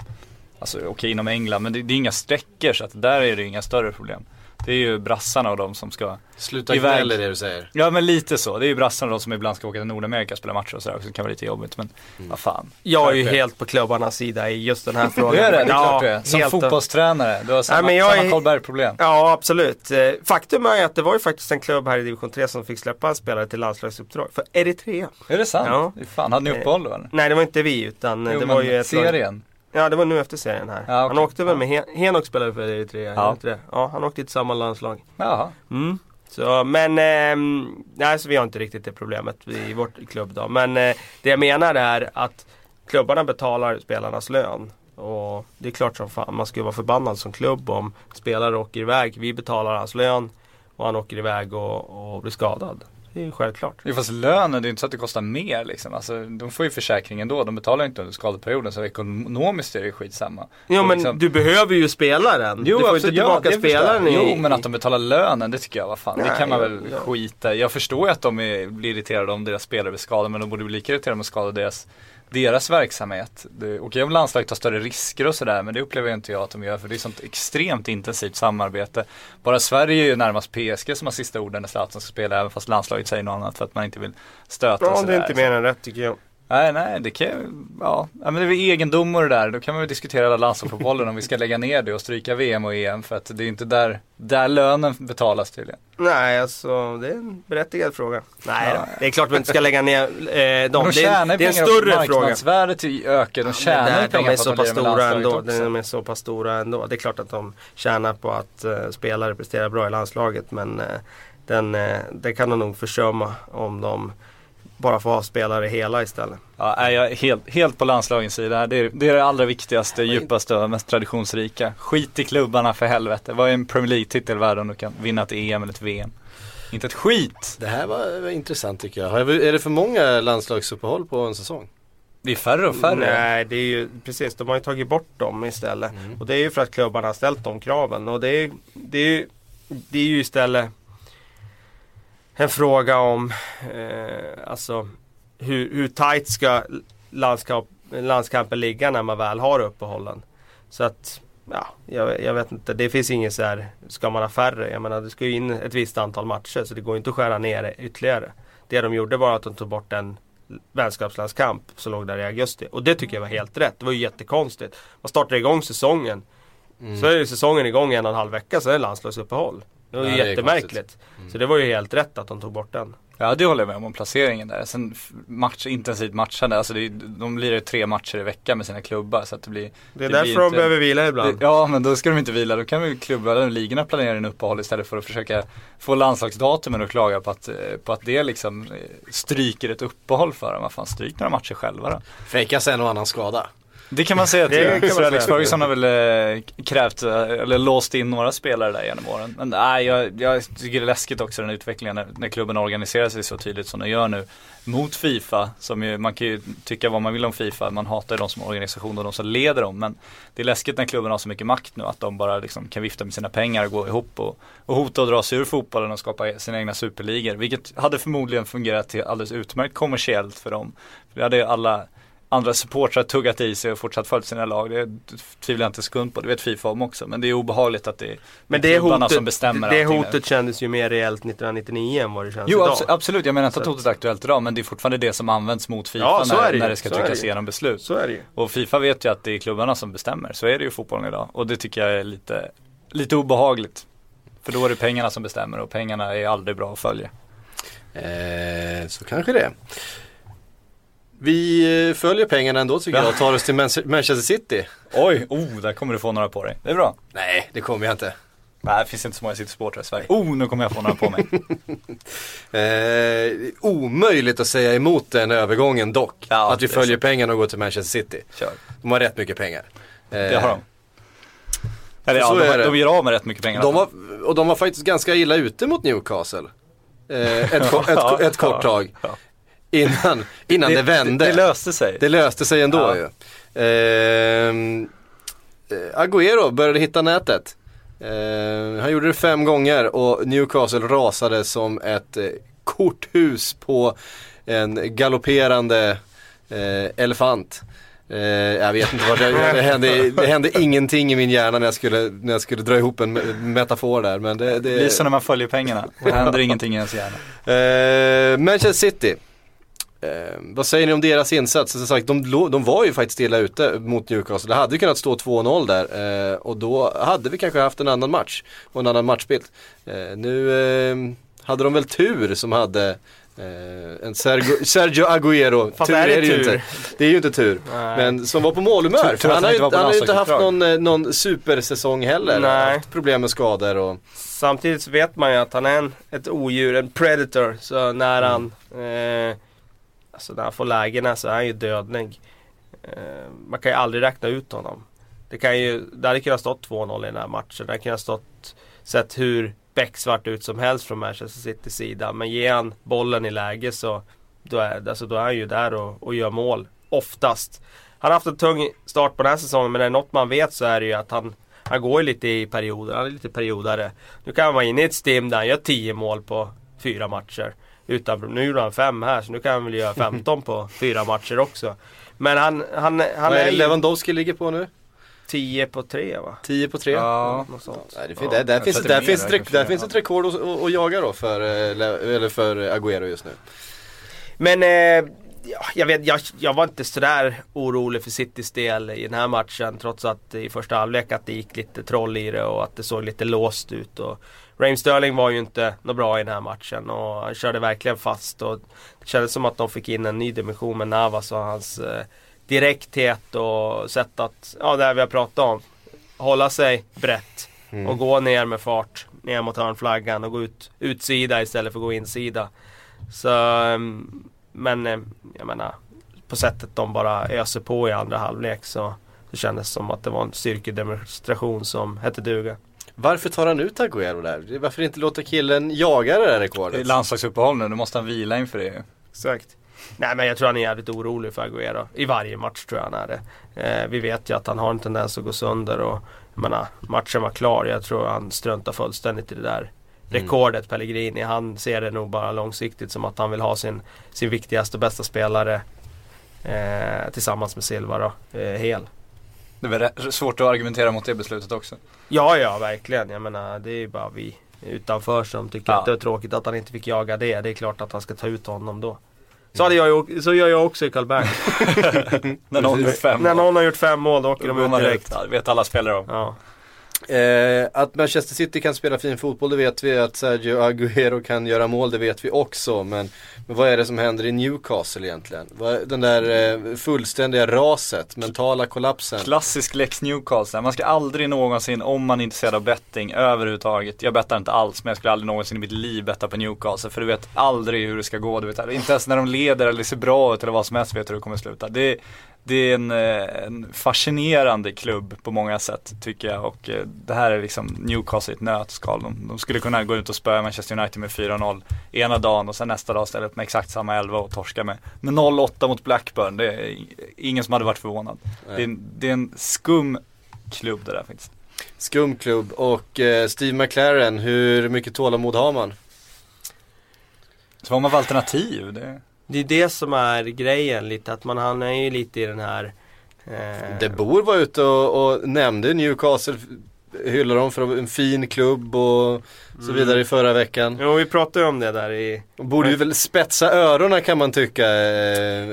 Alltså okej okay, inom England men det, det är inga sträckor så att där är det inga större problem. Det är ju brassarna och de som ska Sluta iväg. är det du säger. Ja men lite så. Det är ju brassarna och de som ibland ska åka till Nordamerika och spela matcher och sådär. Så det kan vara lite jobbigt men mm. vad fan. Jag är ju helt på klubbarnas sida i just den här frågan. du är det? Det är klart du är. Som fotbollstränare. Du har samma, Nej, samma Karlberg-problem. Ja absolut. Eh, faktum är att det var ju faktiskt en klubb här i division 3 som fick släppa en spelare till landslagsuppdrag. För Eritrea. Är det sant? Ja. Fan, hade ni uppehåll då eller? Nej det var inte vi utan jo, det var ju ett serien. Ja det var nu efter serien här. Ja, okay. Han åkte väl med Hen Henok spelade för Eritrea, ja. det? Ja, han åkte till samma landslag. Jaha. Mm. Så, men, eh, nej så vi har inte riktigt det problemet i vårt klubb då. Men eh, det jag menar är att klubbarna betalar spelarnas lön. Och det är klart som fan man skulle vara förbannad som klubb om spelare åker iväg. Vi betalar hans lön och han åker iväg och, och blir skadad. Det är ju självklart. Ja, fast lönen, det är inte så att det kostar mer liksom. Alltså, de får ju försäkring ändå. De betalar inte under skadeperioden så ekonomiskt är det skitsamma. Jo Och men liksom- du behöver ju spelaren. du får inte tillbaka det jag. spelaren i... Jo men att de betalar lönen, det tycker jag vad fan. det Nej, kan man väl ja. skita i. Jag förstår ju att de är, blir irriterade om deras spelare blir skadade men de borde bli lika irriterade om att skada deras deras verksamhet. Okej om landslaget tar större risker och sådär men det upplever inte jag att de gör för det är sånt extremt intensivt samarbete. Bara Sverige är ju närmast PSG som har sista orden när Zlatan ska spela även fast landslaget säger något annat för att man inte vill stöta och Ja, det är inte mer än rätt tycker jag. Nej, nej, det kan ju, ja, ja men det är väl egendom och det där. Då kan man väl diskutera hela landslagsfotbollen om vi ska lägga ner det och stryka VM och EM för att det är inte där, där lönen betalas tydligen. Nej, alltså det är en berättigad fråga. Nej Ja. det är klart man inte ska lägga ner eh, dem. de Det är, det är en större fråga. marknadsvärdet ökar, de tjänar ju där, de pengar är på så att de pass stora ändå. också. De är så pass stora ändå. Det är klart att de tjänar på att uh, spelare presterar bra i landslaget men eh, den, eh, det kan de nog försumma om de bara får ha spelare hela istället. Ja, jag är helt, helt på landslagens sida. Det är, det är det allra viktigaste, djupaste och mest traditionsrika. Skit i klubbarna för helvete. Vad är en Premier League-titel värd om du kan vinna ett EM eller ett VM? Inte ett skit! Det här var, var intressant tycker jag. Är det för många landslagsuppehåll på en säsong? Det är färre och färre. Nej, det är ju precis. De har ju tagit bort dem istället. Och det är ju för att klubbarna har ställt de kraven. Och det är, det är, det är ju istället en fråga om eh, alltså hur, hur tight ska landskamp, landskampen ligga när man väl har uppehållen. Så att, ja, jag, jag vet inte. Det finns inget så här, ska man ha färre? Jag menar, det ska ju in ett visst antal matcher så det går inte att skära ner det ytterligare. Det de gjorde var att de tog bort en vänskapslandskamp som låg där i augusti. Och det tycker jag var helt rätt. Det var ju jättekonstigt. Man startar igång säsongen. Mm. Så är ju säsongen igång en och en halv vecka, så är det landslagsuppehåll. Det var ju Ja, det är jättemärkligt. Så det var ju helt rätt att de tog bort den. Ja det håller jag med om, om placeringen där. Sen match, intensivt matchande, alltså det de lirar ju tre matcher i veckan med sina klubbar så att det blir Det är Det därför blir de inte- behöver vila ibland. det, Ja men då ska de inte vila, då kan väl klubbarna och ligorna planera en uppehåll istället för att försöka få landslagsdatumen och klaga på att, eh, på att det liksom eh, stryker ett uppehåll för dem. Vad fan, stryk några matcher själva då. Fejkas en och annan skada. Det kan man säga att Sir Alex. Ferguson har väl eh, krävt, eh, eller låst in några spelare där genom åren. Men nej, jag, jag tycker det är läskigt också den utvecklingen när, när klubben organiserar sig så tydligt som den gör nu. Mot Fifa, som ju, man kan ju tycka vad man vill om Fifa, man hatar ju de som organisation och de som leder dem. Men det är läskigt när klubben har så mycket makt nu att de bara liksom kan vifta med sina pengar och gå ihop och, och hota och dra sig ur fotbollen och skapa sina egna superligor. Vilket hade förmodligen fungerat till alldeles utmärkt kommersiellt för dem. För det hade alla andra supportrar tuggat i sig och fortsatt följt sina lag. Det tvivlar jag inte en sekund på. Det vet Fifa om också. Men det är obehagligt att det är Men det klubbarna hotet, som bestämmer det allting. hotet kändes ju mer reellt 1999 än vad det känns Jo idag. abs- absolut, jag menar inte att hotet är aktuellt idag men det är fortfarande det som används mot Fifa Ja, så är när, det när det ska Så är tryckas det igenom beslut. Så är det ju. Och Fifa vet ju att det är klubbarna som bestämmer, så är det ju i fotbollen idag. Och det tycker jag är lite, lite obehagligt. För då är det pengarna som bestämmer och pengarna är aldrig bra att följa. Eh, så kanske det. Vi eh, följer pengarna ändå tycker jag och tar oss till Man- Manchester City. Oj, oh, där kommer du få några på dig. Det är bra. Nej, det kommer jag inte. Nej, det finns inte så många City-supportrar i Sverige. Oh, nu kommer jag få några på mig. Eh, omöjligt att säga emot den övergången dock. Ja, att vi följer pengarna och går till Manchester City. Kör. De har rätt mycket pengar. Eh, Det har de. Eller ja, så de, är det. de gör av med rätt mycket pengar. De var, och de var faktiskt ganska illa ute mot Newcastle. Eh, ett, ko- ett, ett kort tag. Innan, innan det, vände. Det, det löste sig. Det löste sig ändå Ja. ju. Ehm, eh, Agüero började hitta nätet. Ehm, han gjorde det fem gånger och Newcastle rasade som ett eh, korthus på en galopperande eh, elefant. Eh, jag vet inte vad det, det, hände, det hände ingenting i min hjärna när jag skulle, när jag skulle dra ihop en me- metafor där. Men det, det, Det blir så när man följer pengarna. Det händer ingenting i ens hjärna. Eh, Manchester City. Eh, vad säger ni om deras insats? Som sagt, de, de var ju faktiskt illa ute mot Newcastle. Det hade ju kunnat stå 2-0 där eh, och då hade vi kanske haft en annan match och en annan matchbild. Eh, nu eh, hade de väl tur som hade eh, en Sergio, Sergio Agüero. Fast tur är det ju tur? inte. Det är ju inte tur. Nej. Men som var på målhumör. För han har ju han har ju inte haft någon, eh, någon supersäsong heller. Nej. Haft problem med skador och Samtidigt så vet man ju att han är en, ett odjur, en predator. Så när han, eh, alltså när han får lägena så är han ju dödlig. eh, man kan ju aldrig räkna ut honom. Det, kan ju, det hade kunnat stått 2-0 i den här matchen. Det hade kunnat stått, sett hur becksvart ut som helst från Manchester Citys sida. Men ger han bollen i läge så då är, alltså, då är han ju där och, och gör mål. Oftast. Han har haft en tung start på den här säsongen men är det något man vet så är det ju att han han går ju lite i perioder, han är lite periodare. Nu kan han vara inne i ett stim där han gör 10 mål på fyra matcher. Utan, nu gjorde han fem här så nu kan han väl göra 15 på fyra matcher också. Men han, han, han Vad är är Lewandowski ligger på nu? 10 på 3 va? 10 på 3? Ja. Något sånt. Nej, det finns, där, där, jag finns, där, finns, rek- kanske. där finns ett rekord att, att, att jaga då för, eh, Le- eller för Agüero just nu. Men eh, ja, jag, vet, jag, jag var inte sådär orolig för Citys del i den här matchen. Trots att i första halvlek att det gick lite troll i det och att det såg lite låst ut. Och Raheem Sterling var ju inte något bra i den här matchen och han körde verkligen fast. Och det kändes som att de fick in en ny dimension med Navas och hans eh, direkthet och sätt att, ja det här vi har pratat om. Hålla sig brett och gå ner med fart ner mot hörnflaggan och gå ut utsida istället för att gå insida. Så, ehm, men eh, jag menar på sättet de bara öser på i andra halvlek så det kändes som att det var en styrkedemonstration som hette duga. Varför tar han ut Agüero där? Varför inte låta killen jaga det där Det är rekordet? landslagsuppehåll nu, nu måste han vila inför det Exakt. Nej men jag tror han är jävligt orolig för Agüero. I varje match tror jag han är det. Eh, vi vet ju att han har en tendens att gå sönder och jag menar, matchen var klar. Jag tror han struntar fullständigt i det där rekordet Pellegrini. Han ser det nog bara långsiktigt som att han vill ha sin, sin viktigaste och bästa spelare eh, tillsammans med Silva då, eh, hel. Det är svårt att argumentera mot det beslutet också. Ja, ja, verkligen. Jag menar, det är ju bara vi utanför som tycker Ja. att det är tråkigt att han inte fick jaga det. Det är klart att han ska ta ut honom då. Så, hade jag, ju- så gör jag också i Karlberg. När någon När någon har gjort fem mål då åker Då de ut direkt. det vet alla spelare om. Ja. Eh, att Manchester City kan spela fin fotboll det vet vi. Att Sergio Agüero kan göra mål det vet vi också. Men, men vad är det som händer i Newcastle egentligen? Den där eh, fullständiga raset, mentala kollapsen. Klassisk Lex Newcastle. Man ska aldrig någonsin, om man är intresserad av betting överhuvudtaget. Jag bettar inte alls, men jag skulle aldrig någonsin i mitt liv betta på Newcastle. För du vet aldrig hur det ska gå. Du vet, inte ens när de leder eller ser bra ut eller vad som helst vet du hur det kommer sluta. Det, det är en, eh, en fascinerande klubb på många sätt tycker jag. Och eh, det här är liksom Newcastle i ett nötskal. De, de skulle kunna gå ut och spöa Manchester United med 4-0 ena dagen och sen nästa dag ställa upp med exakt samma elva och torska med, med 0-8 mot Blackburn. Det är ingen som hade varit förvånad. Det är, en, det är en skum klubb det där faktiskt. Skum klubb och eh, Steve McLaren, hur mycket tålamod har man? Så har man för alternativ? Det, det är det som är grejen lite. Att man hamnar ju lite i den här eh, De Boer var ute och, och nämnde Newcastle, hyllar dem för en fin klubb och så Mm. vidare i förra veckan. Jo vi pratade ju om det där i De borde ju väl spetsa öronen kan man tycka. eh,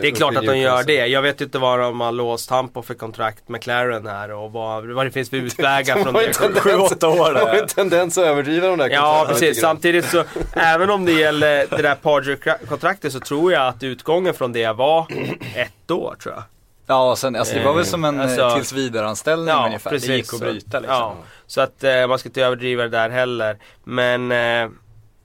Det är klart att de gör det. Jag vet inte vad de har låst han på för kontrakt med McLaren här och vad, vad det finns för utvägar från det. tendens- Sju, åtta år De har en tendens att överdriva de där Ja kontrakten precis, lite grann. samtidigt så även om det gäller det där Pardew-kontraktet så tror jag att utgången från det var ett år tror jag. Ja, och sen, alltså, det var väl som en Alltså- alltså, tills anställning ungefär. Det gick att bryta liksom. Ja, så att eh, man ska inte överdriva det där heller. Men eh,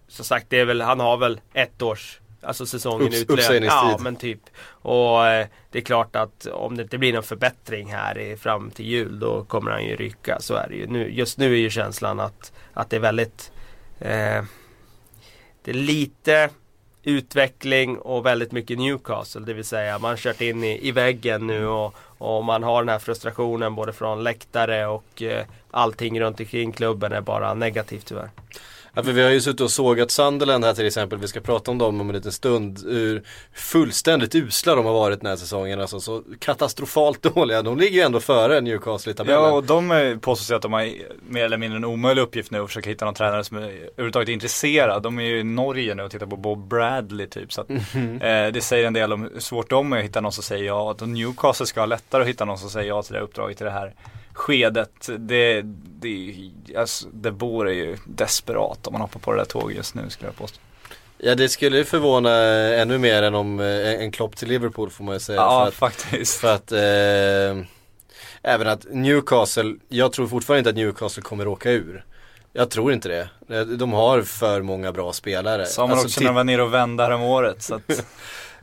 som sagt, det är väl, han har väl ett års Alltså säsongen Upps- uppsägningstid. Ja men typ. Och eh, det är klart att om det inte blir någon förbättring här i, fram till jul då kommer han ju rycka. Så är det ju. Nu, just nu är ju känslan att, att det är väldigt eh, Det är lite utveckling och väldigt mycket Newcastle. Det vill säga man har kört in i, i väggen nu och, och man har den här frustrationen både från läktare och eh, allting runt omkring klubben är bara negativt tyvärr. Ja, för vi har ju suttit och sågat Sunderland här till exempel, vi ska prata om dem om en liten stund. Hur fullständigt usla de har varit den här säsongen, alltså så katastrofalt dåliga. De ligger ju ändå före Newcastle i tabellen. Ja, och de påstår sig att de har mer eller mindre en omöjlig uppgift nu att försöka hitta någon tränare som är överhuvudtaget intresserad. De är ju i Norge nu och tittar på Bob Bradley typ. Så att, Mhm. eh, det säger en del om hur svårt de är att hitta någon som säger ja. Att Newcastle ska ha lättare att hitta någon som säger ja till det här uppdraget i det här skedet. Det, det, alltså, det är ju desperat om man hoppar på det där tåget just nu skulle jag påstå. Ja det skulle ju förvåna ännu mer än om eh, en klopp till Liverpool får man ju säga. Ja, för att, faktiskt. för att eh, även att Newcastle, jag tror fortfarande inte att Newcastle kommer åka ur. Jag tror inte det. De har för många bra spelare. Sa man Alltså, också när de var nere och vände här om året. Så att,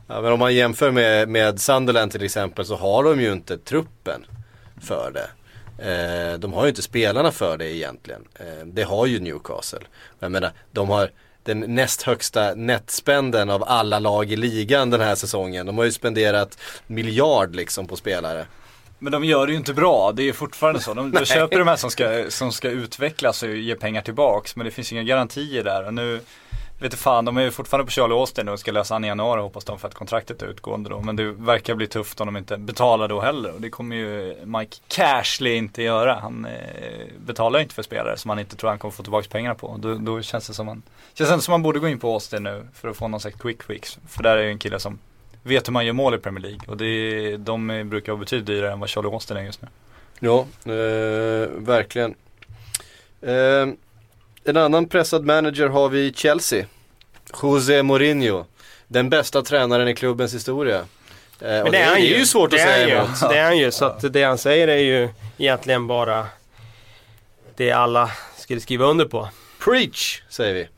Ja, men om man jämför med, med Sunderland till exempel så har de ju inte truppen för det. Eh, de har ju inte spelarna för det egentligen. Eh, det har ju Newcastle. Jag menar, de har den näst högsta netspenden av alla lag i ligan den här säsongen. De har ju spenderat miljard liksom på spelare. Men de gör det ju inte bra, det är ju fortfarande så. De, de köper de här som ska, som ska utvecklas och ge pengar tillbaks. Men det finns inga garantier där. Och nu, vet du fan, de är ju fortfarande på Charlie Austin nu och ska lösa han i januari hoppas de för att kontraktet är utgående då. Men det verkar bli tufft om de inte betalar då heller. Och det kommer ju Mike Cashley inte göra. Han eh, betalar ju inte för spelare som han inte tror han kommer få tillbaka pengarna på. Då, då känns det som man, känns det som man borde gå in på Austin nu för att få någon slags quick fix. För där är ju en kille som vet hur man gör mål i Premier League. Och det, de brukar vara betydligt dyrare än vad Charlie Austin är just nu. Ja, eh, verkligen. Eh, en annan pressad manager har vi i Chelsea. José Mourinho. Den bästa tränaren i klubbens historia. Eh, Men och det är han ju. ju svårt det att är säga ju. emot. Det är han ju. Så att det han säger är ju egentligen bara det alla skulle skriva under på. Preach, säger vi.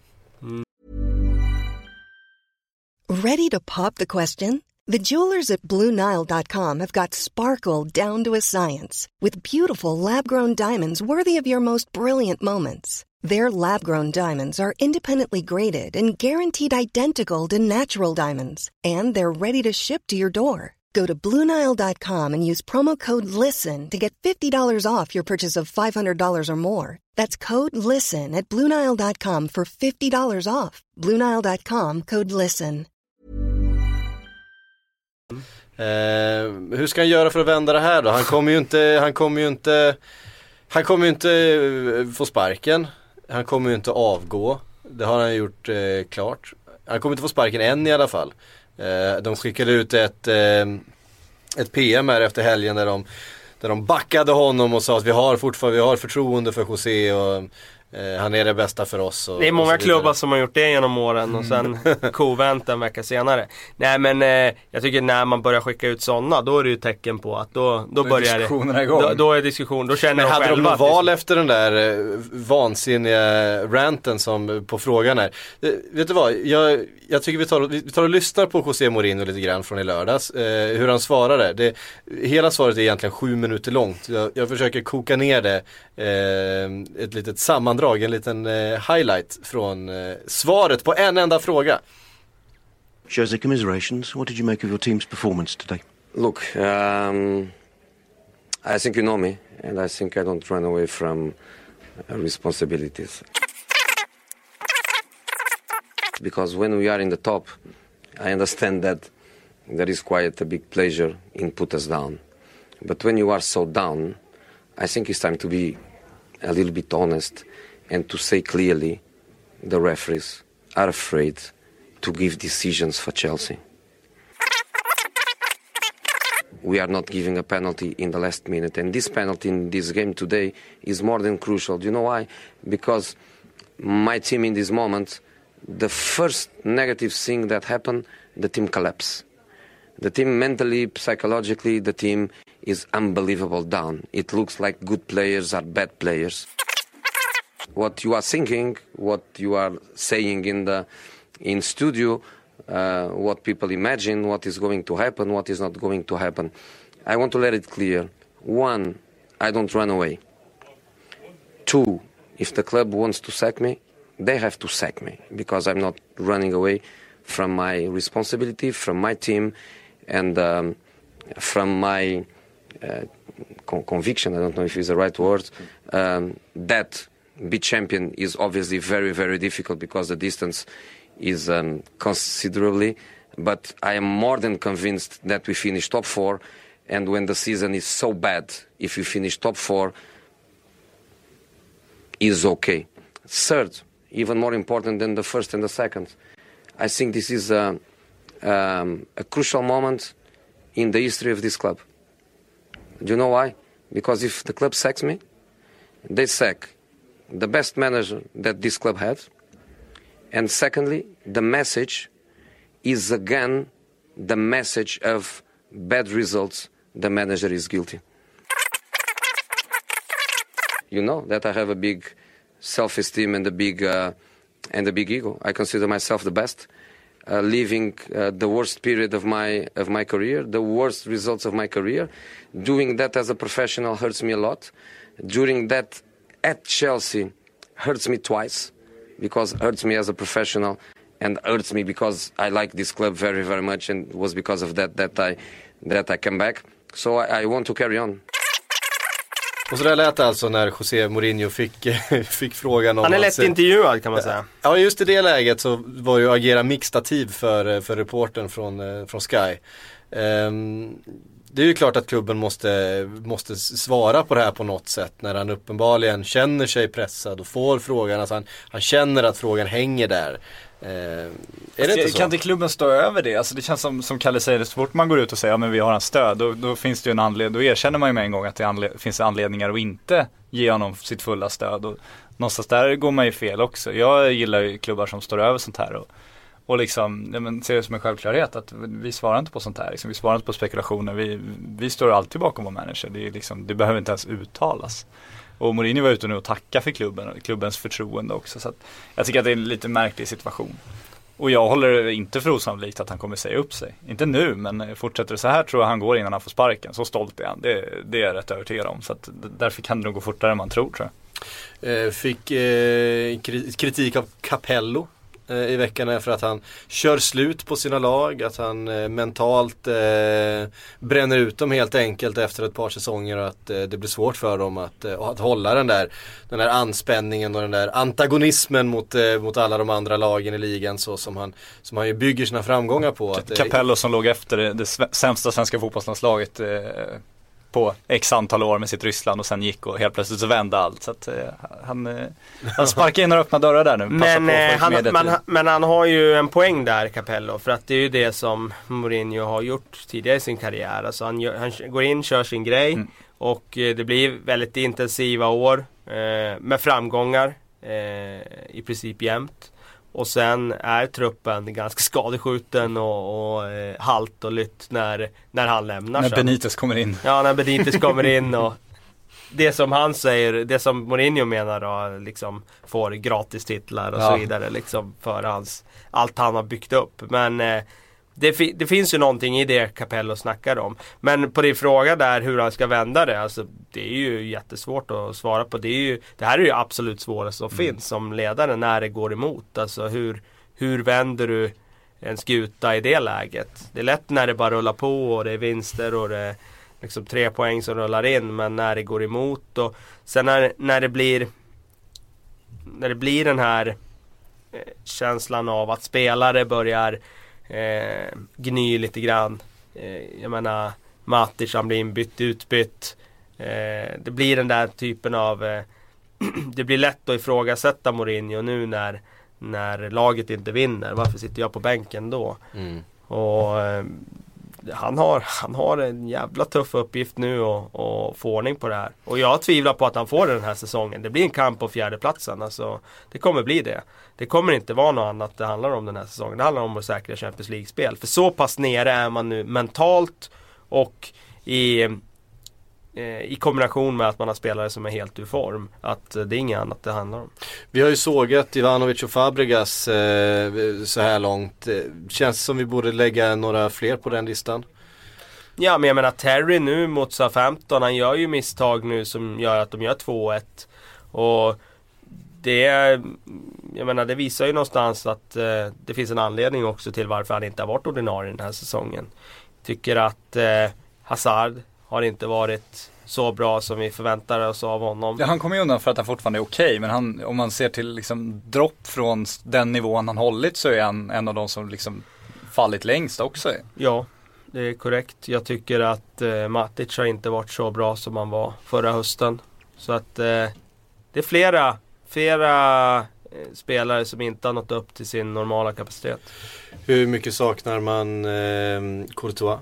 Ready to pop the question? The jewelers at BlueNile.com have got sparkle down to a science with beautiful lab grown diamonds worthy of your most brilliant moments. Their lab grown diamonds are independently graded and guaranteed identical to natural diamonds, and they're ready to ship to your door. Go to BlueNile.com and use promo code LISTEN to get $50 off your purchase of $500 or more. That's code LISTEN at BlueNile.com for $50 off. BlueNile.com code LISTEN. Eh, hur ska han göra för att vända det här då? Han kommer ju inte, eh, få sparken. Han kommer ju inte avgå. Det har han gjort eh, klart. Han kommer inte få sparken än i alla fall. Eh, de skickade ut ett, eh, ett PM här efter helgen där de, där de backade honom och sa att vi har fortfarande vi har förtroende för José och eh, han är det bästa för oss. Och, Det är många klubbar som har gjort det genom åren och sen kovänt en vecka senare. Nej men eh, jag tycker när man börjar skicka ut sådana då är det ju tecken på att då, då, är börjar diskussionerna det. igång. Då, då är diskussion, då känner Men de hade de själva något att det- val efter den där eh, vansinniga ranten som på frågan här. Eh, vet du vad, jag, jag tycker vi tar, vi tar och lyssnar på José Mourinho lite grann från i lördags. Eh, hur han svarade. Det, hela svaret är egentligen sju minuter långt. Jag, jag försöker koka ner det. Eh, ett litet sammandrag, en liten eh, highlight från eh, svaret på en enda fråga. Jose, commiserations. What did you make of your team's performance today? Look, um, I think you know me, and I think I don't run away from uh, responsibilities. Because when we are in the top, I understand that there is quite a big pleasure in put us down. But when you are so down, I think it's time to be a little bit honest and to say clearly the referees are afraid to give decisions for Chelsea. we are not giving a penalty in the last minute. And this penalty in this game today is more than crucial. Do you know why? Because my team in this moment, the first negative thing that happened, the team collapsed. The team mentally, psychologically, the team is unbelievable down. It looks like good players are bad players. What you are thinking, what you are saying in the in studio, uh, what people imagine, what is going to happen, what is not going to happen. I want to let it clear. One, I don't run away. Two, if the club wants to sack me, they have to sack me because I'm not running away from my responsibility, from my team, and um, from my uh, con- conviction. I don't know if it's the right word. Um, that be champion is obviously very, very difficult because the distance is um, considerably. But I am more than convinced that we finish top four. And when the season is so bad, if we finish top four, is okay. Third, even more important than the first and the second, I think this is a, um, a crucial moment in the history of this club. Do you know why? Because if the club sacks me, they sack the best manager that this club had. And secondly, the message is again the message of bad results. The manager is guilty. You know that I have a big self-esteem and a big uh, and a big ego. I consider myself the best. uh, living uh, the worst period of my of my career, the worst results of my career. Doing that as a professional hurts me a lot. During that at Chelsea hurts me twice because hurts me as a professional and hurts me because I like this club very very much and it was because of that that I that I come back. So I, I want to carry on. Och så där lät det alltså när José Mourinho fick, fick frågan om Han är att lätt intervjuad kan man säga. Ja just i det läget så var ju Agera mixtativ för, för reportern från, eh, från Sky. Ehm, det är ju klart att klubben måste, måste svara på det här på något sätt när han uppenbarligen känner sig pressad och får frågan. Alltså han, han känner att frågan hänger där. Ehm, är det inte så? Kan inte klubben stå över det? Alltså det känns som, som Kalle säger, så fort man går ut och säger ja men vi har hans stöd, då, då finns det ju en anledning, då erkänner man ju med en gång att det anle- finns anledningar att inte ge honom sitt fulla stöd. Och någonstans där går man ju fel också. Jag gillar ju klubbar som står över sånt här och, och liksom, ja, men ser det som en självklarhet att vi svarar inte på sånt här. Liksom, vi svarar inte på spekulationer. Vi, vi står alltid bakom vår manager. Det, är liksom, det behöver inte ens uttalas. Och Mourinho var ute nu och tackade för klubben och klubbens förtroende också. Så att jag tycker att det är en lite märklig situation. Och jag håller det inte för osannolikt att han kommer säga upp sig. Inte nu, men fortsätter det så här tror jag han går innan han får sparken. Så stolt är han. Det, det är jag rätt övertygad om. Så att därför kan det nog gå fortare än man tror tror jag. Eh, fick eh, kritik av Capello Eh, i veckan är för att han kör slut på sina lag, att han eh, mentalt eh, bränner ut dem helt enkelt efter ett par säsonger och att eh, det blir svårt för dem att, eh, att hålla den där, den där anspänningen och den där antagonismen mot, eh, mot alla de andra lagen i ligan så som han, som han ju bygger sina framgångar på. Att, Capello som låg efter det, det sämsta svenska fotbollslandslaget på x antal år med sitt Ryssland och sen gick och helt plötsligt så vände allt. Så att, eh, han, eh, han sparkar in några öppna dörrar där nu. Men, på eh, han, men, men han har ju en poäng där Capello för att det är ju det som Mourinho har gjort tidigare i sin karriär. Alltså han, gör, han går in, kör sin grej Mm. och eh, det blir väldigt intensiva år eh, med framgångar i princip jämt. Och sen är truppen ganska skadeskjuten och, och eh, halt och lytt när, när han lämnar När sen. Benitez kommer in. Ja, när Benitez kommer in och det som han säger, det som Mourinho menar då, liksom får gratis titlar och Ja. så vidare liksom för hans, allt han har byggt upp. Men eh, det, fi- det finns ju någonting i det Capello snackar om. Men på din fråga där hur han ska vända det, alltså det är ju jättesvårt att svara på. Det, är ju, det här är ju absolut svårast som finns som ledare när det går emot. Alltså hur, hur vänder du en skuta i det läget? Det är lätt när det bara rullar på och det är vinster och det är liksom tre poäng som rullar in men när det går emot och sen när, när det blir när det blir den här eh, känslan av att spelare börjar eh, gny lite grann. Eh, jag menar Matic han blir inbytt, utbytt. Eh, det blir den där typen av eh, Det blir lätt att ifrågasätta Mourinho nu när när laget inte vinner. Varför sitter jag på bänken då? Mm. Och eh, han har, han har en jävla tuff uppgift nu att få ordning på det här. Och jag tvivlar på att han får det den här säsongen. Det blir en kamp på fjärdeplatsen. Alltså, det kommer bli det. Det kommer inte vara något annat det handlar om den här säsongen. Det handlar om att säkra Champions League-spel. För så pass nere är man nu mentalt och i, i kombination med att man har spelare som är helt ur form. Att eh, det är inget annat det handlar om. Vi har ju sågat Ivanovic och Fabregas eh, så här långt. Eh, Känns som vi borde lägga några fler på den listan. Ja men jag menar Terry nu mot Southampton, han gör ju misstag nu som gör att de gör 2-1. Och det, jag menar det visar ju någonstans att eh, det finns en anledning också till varför han inte har varit ordinarie den här säsongen. Tycker att eh, Hazard har inte varit så bra som vi förväntade oss av honom. Ja, han kommer ju undan för att han fortfarande är okej, men han, om man ser till liksom dropp från den nivån han hållit så är han en av de som liksom fallit längst också. Ja, det är korrekt. Jag tycker att eh, Matic har inte varit så bra som han var förra hösten. Så att eh, det är flera, flera eh, spelare som inte har nått upp till sin normala kapacitet. Hur mycket saknar man eh, Courtois?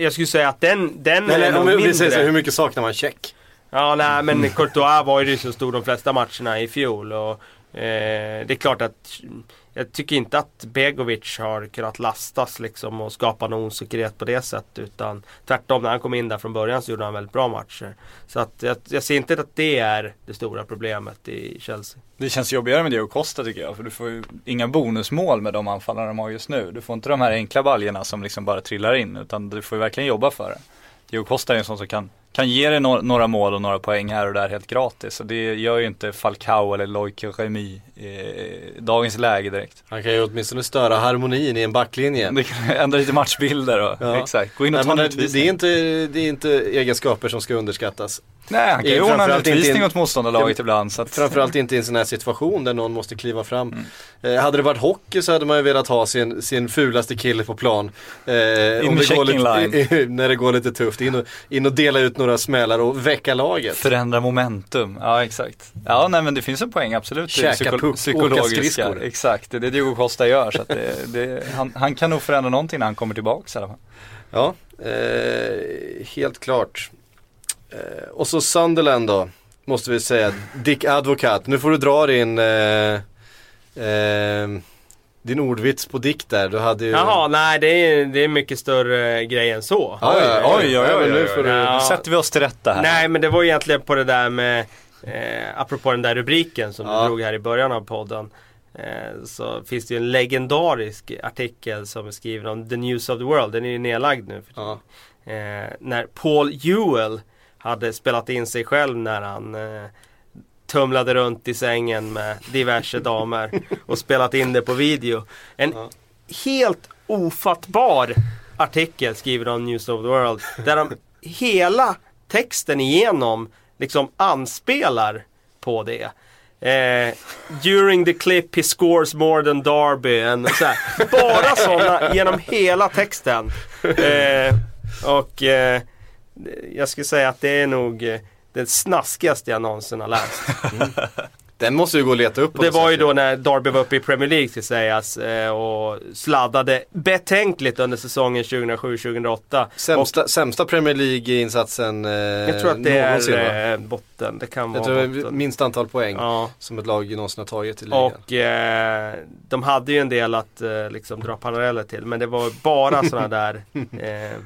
Jag skulle säga att den, den Nej, nej, är nog säger så, mindre. här, hur mycket saknar man Check? Ja, nej men Courtois var ju så stor de flesta matcherna i fjol och Eh, det är klart att jag tycker inte att Begovic har kunnat lastas liksom och skapa någon osäkerhet på det sättet. Utan tvärtom, när han kom in där från början så gjorde han väldigt bra matcher. Så att jag, jag ser inte att det är det stora problemet i Chelsea. Det känns jobbigare med Diego Costa tycker jag, för du får ju inga bonusmål med de anfallarna de har just nu. Du får inte de här enkla baljorna som liksom bara trillar in, utan du får ju verkligen jobba för det. Diokosta Costa är en sån som kan, kan ge dig no några mål och några poäng här och där helt gratis. Och det gör ju inte Falcao eller Loic Remy i dagens läge direkt. Han kan ju åtminstone störa harmonin i en backlinje. Det kan ändra lite matchbilder och Ja. exakt. Gå in och Nej, ta en det, det, är inte, det är inte egenskaper som ska underskattas. Nej, han kan ju Eh, ordna en utvisning in- åt motståndarlaget ibland. Så att, Framförallt inte i en sån här situation där någon måste kliva fram. Mm. Eh, hade det varit hockey så hade man ju velat ha sin, sin fulaste kille på plan. Eh, In om det går checking lite, när det går lite tufft. In och, in och dela ut några smällar och väcka laget. Förändra momentum, ja exakt. Ja nej men det finns en poäng absolut. Käka puck, åka skridskor. Exakt, det är det Diogo Costa gör. Så det, det, han, han kan nog förändra någonting när han kommer tillbaks i alla fall. Ja, eh, helt klart. Eh, och så Sunderland då, måste vi säga. Dick Advocat, nu får du dra din, eh, eh, din ordvits på Dick där. Du hade ju... Jaha, nej det är, det är mycket större grej än så. Ja, ja, ja, Oj, oj, ja, oj, men nu oj, får oj. du... Ja. Nu sätter vi oss till rätta här. Nej men det var egentligen på det där med eh, Apropå den där rubriken som Ja. du drog här i början av podden eh, Så finns det ju en legendarisk artikel som är skriven om The News of the World Den är ju nedlagd nu för Ja. eh, När Paul Ewell hade spelat in sig själv när han eh, Tumlade runt i sängen med diverse damer och spelat in det på video En Ja. helt ofattbar artikel skriven om News of the World där de hela texten igenom liksom anspelar på det. Eh, during the clip he scores more than Darby. And så här. Bara sådana genom hela texten. Eh, och eh, jag skulle säga att det är nog det snaskigaste jag någonsin har läst. Den måste ju gå att leta upp Det var ju då när Darby var uppe i Premier League ska sägas eh, och sladdade betänkligt under säsongen 2007-2008. Sämsta, sämsta Premier League-insatsen eh, Jag tror att det någonsin va? är eh, botten. Det kan Jag vara botten. minst antal poäng Ja. som ett lag någonsin har tagit i ligan. Och eh, de hade ju en del att eh, liksom dra paralleller till. Men det var bara sådana där eh,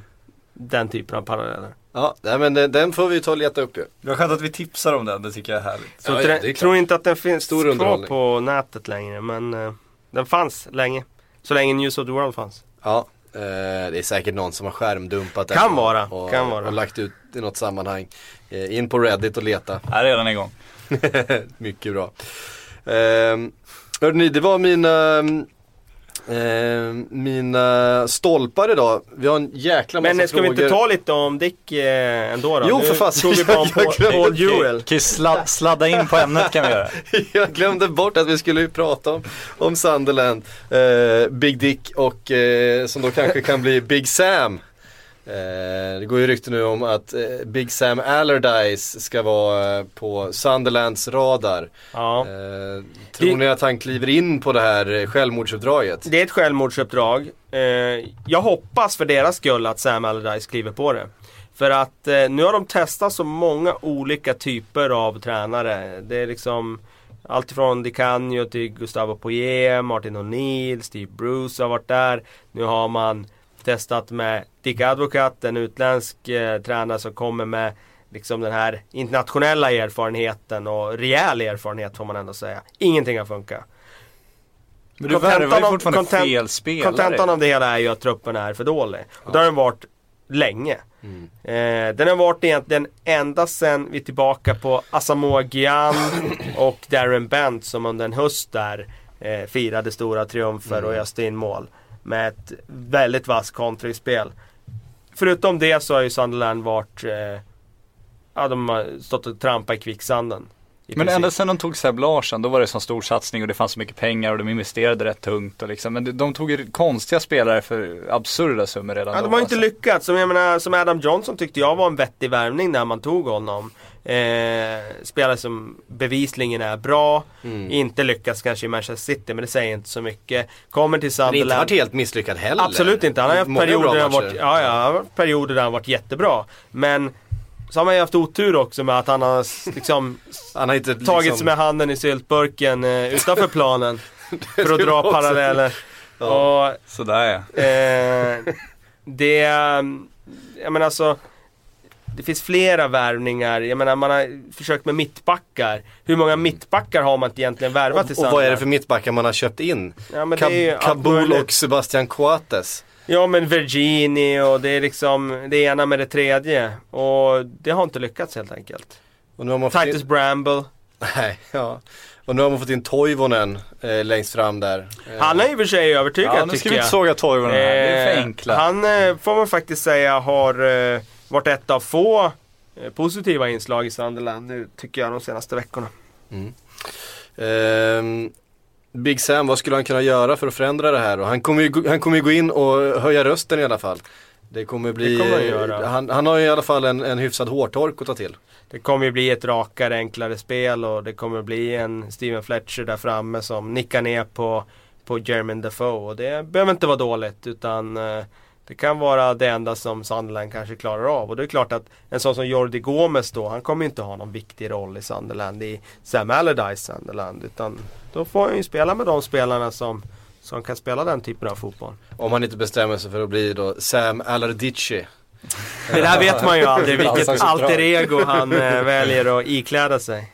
Den typen av paralleller. Ja, nej, men den, den får vi ta och leta upp ju. Det var skönt att vi tipsar om den, det tycker jag är härligt. Så Ja, inte ja, det är tror inte att den finns Stor kvar underhållning. på nätet längre. Men eh, den fanns länge. Så länge News of the World fanns. Ja, eh, det är säkert någon som har skärmdumpat den. Kan vara, och, kan vara. och lagt ut i något sammanhang. Eh, in på Reddit och leta. Här är den igång. Mycket bra. Eh, hörde ni, det var mina Eh, mina stolpar idag, vi har en jäkla massa Men eh, ska frågor. vi inte ta lite om Dick eh, ändå då? Jo, för fasen. bara om Jag Paul. Kan ju sla, sladda in på ämnet kan vi göra. Jag glömde bort att vi skulle ju prata om, om Sunderland, eh, Big Dick och eh, som då kanske kan bli Big Sam. Eh, det går ju rykten nu om att eh, Big Sam Allardyce ska vara eh, på Sunderlands radar. Ja. Tror Det- ni att han kliver in på det här självmordsuppdraget? Det är ett självmordsuppdrag. Jag hoppas för deras skull att Sam Allardyce kliver på det. För att nu har de testat så många olika typer av tränare. Det är liksom Alltifrån Di Canio till Gustavo Poirier, Martin O'Neill, Steve Bruce har varit där. Nu har man testat med Dick Advocat, en utländsk eh, tränare som kommer med liksom den här internationella erfarenheten och rejäl erfarenhet får man ändå säga. Ingenting har funkat. Men du värvar ju fortfarande kontent- fel spelare. Kontentan av det hela är ju att truppen är för dålig. Och det har den varit länge. Mm. Eh, den har varit egentligen ända sedan vi är tillbaka på Asamoah Gyan och Darren Bent som under en höst där eh, firade stora triumfer Mm. och öste in mål. Med ett väldigt vasst kontringsspel. Förutom det så har ju Sunderland varit eh, Ja de har stått och trampat i kvicksanden. i Men princip. ända sedan de tog Seb Larsson, då var det en sån stor satsning och det fanns så mycket pengar och de investerade rätt tungt och liksom. Men de- de tog ju konstiga spelare för absurda summor redan Ja, då. de har ju inte alltså. lyckats. Som, jag menar, som Adam Johnson tyckte jag var en vettig värvning när man tog honom. Eh, spelare som bevisligen är bra. Mm. Inte lyckats kanske i Manchester City, men det säger inte så mycket. Kommer till Han har inte Sunderland. varit helt misslyckad heller. Absolut inte. Han har haft perioder där han varit, ja, ja, perioder där han varit jättebra. Men så har man ju haft otur också med att han har liksom Han har inte tagit liksom, sig med handen i syltburken eh, utanför planen. för att dra också- paralleller. Och Sådär ja. Eh, det, jag menar alltså, det finns flera värvningar. Jag menar man har försökt med mittbackar. Hur många mittbackar har man inte egentligen värvat i och, vad är det för mittbackar man har köpt in? Ja, Kab- Kabul och Sebastian Coates. Ja men Virgini och det är liksom det ena med det tredje. Och det har inte lyckats helt enkelt. Och nu har man Titus in, Bramble. nej, ja. Och nu har man fått in Toivonen eh, längst fram där. Eh, Han är i och för sig övertygad Ja, nu ska tycker vi jag. inte såga Toivonen här, det är för Eh, enkla. Han eh, får man faktiskt säga har eh, varit ett av få eh, positiva inslag i Sunderland nu tycker jag de senaste veckorna. Ehm, Big Sam, vad skulle han kunna göra för att förändra det här? Och han kommer ju, han kommer ju gå in och höja rösten i alla fall. Det kommer bli, Det kommer han han, han har ju i alla fall en, en hyfsad hårtork att ta till. Det kommer ju bli ett rakare, enklare spel och det kommer bli en Steven Fletcher där framme som nickar ner på, på Jermaine Defoe. Och det behöver inte vara dåligt utan eh, det kan vara det enda som Sunderland kanske klarar av. Och det är klart att en sån som Jordi Gomes då, han kommer inte ha någon viktig roll i Sunderland, i Sam Allardyce Sunderland. Utan då får han ju spela med de spelarna som, som kan spela den typen av fotboll. Om han inte bestämmer sig för att bli då Sam Allardyce. Det där vet man ju aldrig vilket alter ego han eh, väljer att ikläda sig.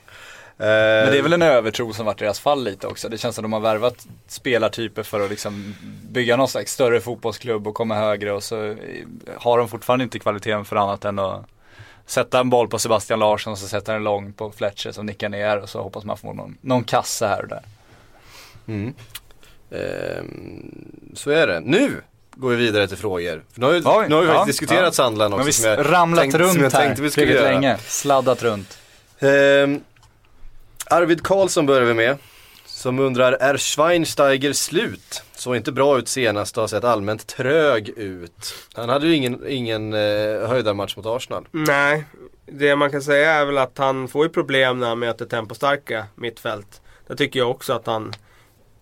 Men Men det är väl en övertro som varit deras fall lite också. Det känns som de har värvat spelartyper för att liksom bygga någon slags större fotbollsklubb och komma högre och så eh, har de fortfarande inte kvaliteten för annat än att sätta en boll på Sebastian Larsson och så sätter den lång på Fletcher som nickar ner och så hoppas man få någon, någon kasse här och där. Mm. Ehm, så är det. Nu går vi vidare till frågor. För nu har vi, Oj, nu har vi ja, faktiskt diskuterat ja. Sandland också. vi som jag ramlat som runt jag här, tänkte vi skulle göra. länge, sladdat runt. Ehm, Arvid Karlsson börjar vi med. Som undrar, är Schweinsteiger slut? Såg inte bra ut senast och har sett allmänt trög ut. Han hade ju ingen, ingen eh, höjdarmatch mot Arsenal. Nej, det man kan säga är väl att han får ju problem när han möter tempostarka mittfält. Där tycker jag också att han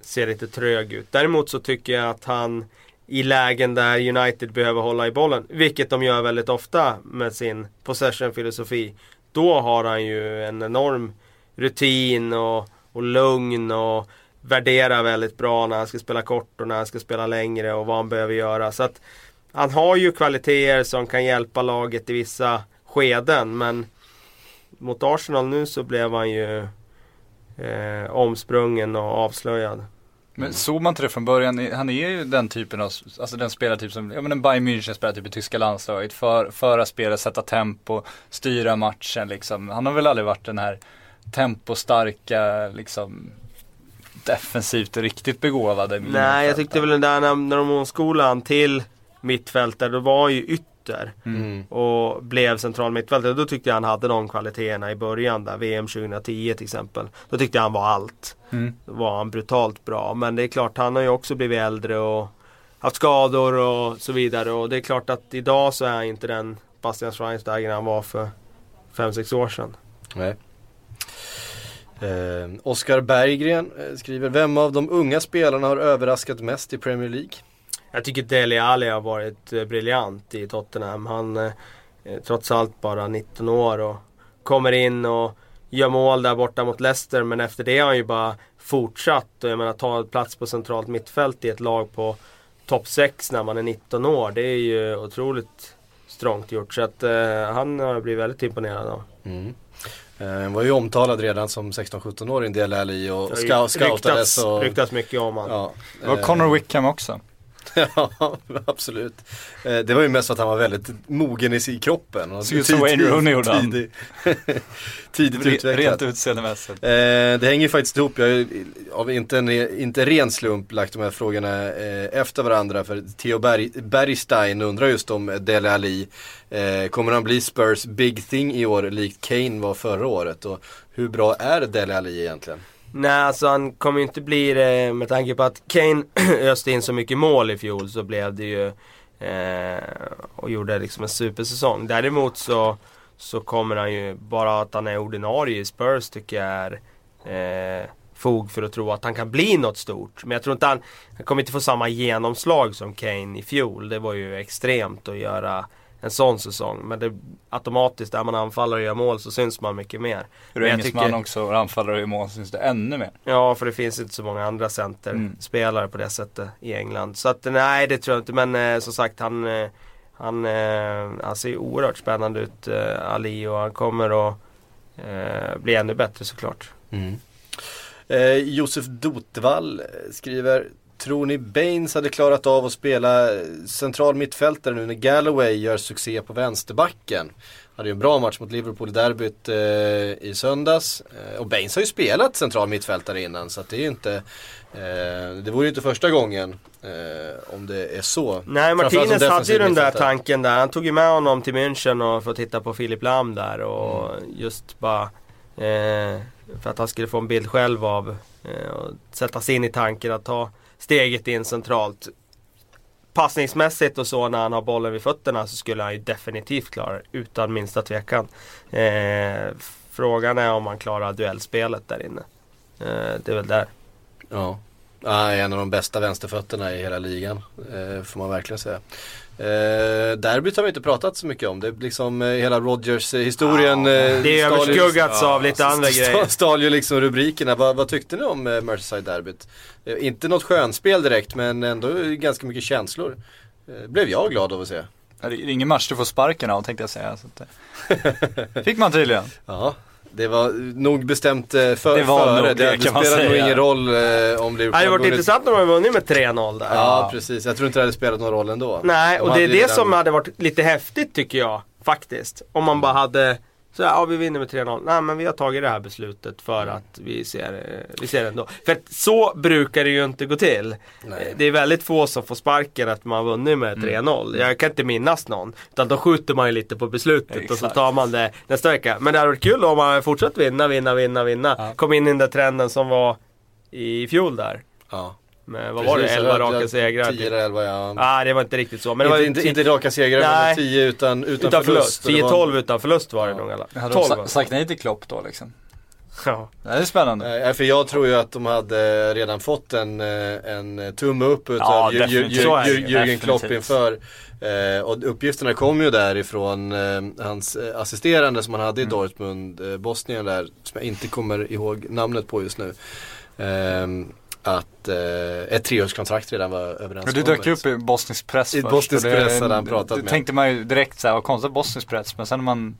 ser lite trög ut. Däremot så tycker jag att han i lägen där United behöver hålla i bollen, vilket de gör väldigt ofta med sin possession-filosofi. Då har han ju en enorm rutin och, och lugn och värderar väldigt bra när han ska spela kort och när han ska spela längre och vad han behöver göra. Så att han har ju kvaliteter som kan hjälpa laget i vissa skeden men mot Arsenal nu så blev han ju eh, omsprungen och avslöjad. Men såg man inte det från början? Han är ju den typen av, alltså den spelartyp som, ja men en Bayern München spelartyp i tyska landslaget. För, föra spelet, sätta tempo, styra matchen liksom. Han har väl aldrig varit den här tempostarka, liksom defensivt riktigt begåvade. Nej, jag tyckte väl den där när, när de omskolade till mittfältare, då var ju ytter. Mm. Och blev central mittfältare. Då tyckte jag han hade de kvaliteterna i början där, VM 2010 till exempel. Då tyckte jag han var allt. Mm. Då var han brutalt bra. Men det är klart, han har ju också blivit äldre och haft skador och så vidare. Och det är klart att idag så är han inte den Bastian Schweinsteiger han var för 5-6 år sedan. Nej. Eh, Oskar Berggren eh, skriver, vem av de unga spelarna har överraskat mest i Premier League? Jag tycker Dele Alli har varit eh, briljant i Tottenham. Han eh, är trots allt bara 19 år och kommer in och gör mål där borta mot Leicester. Men efter det har han ju bara fortsatt. Och jag menar ta plats på centralt mittfält i ett lag på topp 6 när man är 19 år. Det är ju otroligt strångt gjort. Så att eh, han har blivit väldigt imponerad av. Mm. Eh, Han var ju omtalad redan som 16-17-åring del Ali och Det har ju scout, scoutades ryktats, och... ryktats mycket om honom. Ja, Det var eh, Connor Wickham också. ja, absolut. Eh, Det var ju mest för att han var väldigt mogen i kroppen. Såg ut som Wayne Rooney gjorde han. tidig- Tidigt Re- utvecklad. Rent utseendemässigt. Eh, det hänger ju faktiskt ihop, jag har av inte en inte ren slump lagt de här frågorna eh, efter varandra för Theo Berg, Bergstein undrar just om Dele Ali eh, Kommer han bli Spurs big thing i år likt Kane var förra året och hur bra är Dele Ali egentligen? Nej, alltså han kommer ju inte bli det med tanke på att Kane öste in så mycket mål i fjol så blev det ju eh, och gjorde liksom en supersäsong. Däremot så, så kommer han ju, bara att han är ordinarie i Spurs tycker jag är eh, fog för att tro att han kan bli något stort. Men jag tror inte han, han kommer inte få samma genomslag som Kane i fjol. Det var ju extremt att göra en sån säsong. Men det, automatiskt, är man anfallare och gör mål så syns man mycket mer. Är du jag engelsman tycker- också och anfallare i mål syns det ännu mer. Ja, för det finns inte så många andra centerspelare på det sättet i England. Så att nej, det tror jag inte. Men eh, som sagt, han, eh, han, eh, han ser ju oerhört spännande ut, eh, Ali, och han kommer att eh, bli ännu bättre såklart. Mm. Eh, Josef Dotvall eh, skriver Tror ni Baines hade klarat av att spela central mittfältare nu när Galloway gör succé på vänsterbacken? Hade ju en bra match mot Liverpool i derbyt eh, i söndags. Eh, och Baines har ju spelat central mittfältare innan så det är ju inte eh, Det vore ju inte första gången eh, om det är så. Nej, Martinez hade ju den där tanken där. Han tog ju med honom till München och för att titta på Filip Lam där och Mm. just bara eh, för att han skulle få en bild själv av eh, och sätta sig in i tanken att ta steget in centralt. Passningsmässigt och så när han har bollen vid fötterna så skulle han ju definitivt klara det utan minsta tvekan. Eh, frågan är om han klarar duellspelet där inne. Eh, det är väl där. Ja. Ja, en av de bästa vänsterfötterna i hela ligan. Eh, får man verkligen säga. Eh, derbyt har vi inte pratat så mycket om. Det är liksom eh, hela Rodgers-historien. Ja, eh, det är överskuggats av lite andra grejer. Stal ju liksom rubrikerna. Vad, vad tyckte ni om eh, Merseyside-derbyt? Eh, inte något skönspel direkt men ändå ganska mycket känslor. Eh, blev jag glad av att se. Ja, Det är ingen match du får sparken av tänkte jag säga. Så att, eh. Fick man tydligen. Ja. Det var nog bestämt eh, för, Det var före. nog det, det, det spelade nog ingen roll eh, om Liverpool Det hade varit vunnit. intressant om de hade vunnit med 3-0 där. Ja, precis. Jag tror inte det hade spelat någon roll ändå. Nej, De och det är det redan- som hade varit lite häftigt tycker jag. Faktiskt. Om man bara hade så ja vi vinner med 3-0. Nej men vi har tagit det här beslutet för Mm. att vi ser, eh, vi ser det ändå. För så brukar det ju inte gå till. Nej. Eh, Det är väldigt få som får sparken att man har vunnit med 3-0. Jag kan inte minnas någon. Utan då skjuter man ju lite på beslutet och så Exakt. tar man det nästa vecka. Men det hade varit kul om man fortsatt vinna, vinna, vinna, vinna. Ja. Kom in i den där trenden som var i fjol där. Ja. Med, vad var det? Precis, 11 jag- raka segrar. 10 eller 11 ja. Nej det var inte riktigt så. Men det var inte, inte, inte raka segrar men Nej. 10 utan, utan, utan förlust. Så det var- 10-12 utan förlust var det Ja. nog alla. Hade 12 de sagt nej till Klopp då liksom? Ja. Det är spännande. Nej, för jag tror ju att de hade redan fått en, eh, en tumme upp utav Ja. Jürgen Klopp inför. Eh, och uppgifterna kom ju därifrån eh, hans eh, assisterande som han hade i Mm. Dortmund, eh, Bosnien där, som jag inte kommer ihåg namnet på just nu. Ehm, att eh, ett treårskontrakt redan var överenskommet. du dök ju upp i bosnisk press I först, bosnisk det- press hade han pratat det med. tänkte man ju direkt såhär, vad konstigt bosnisk press. Men sen när man,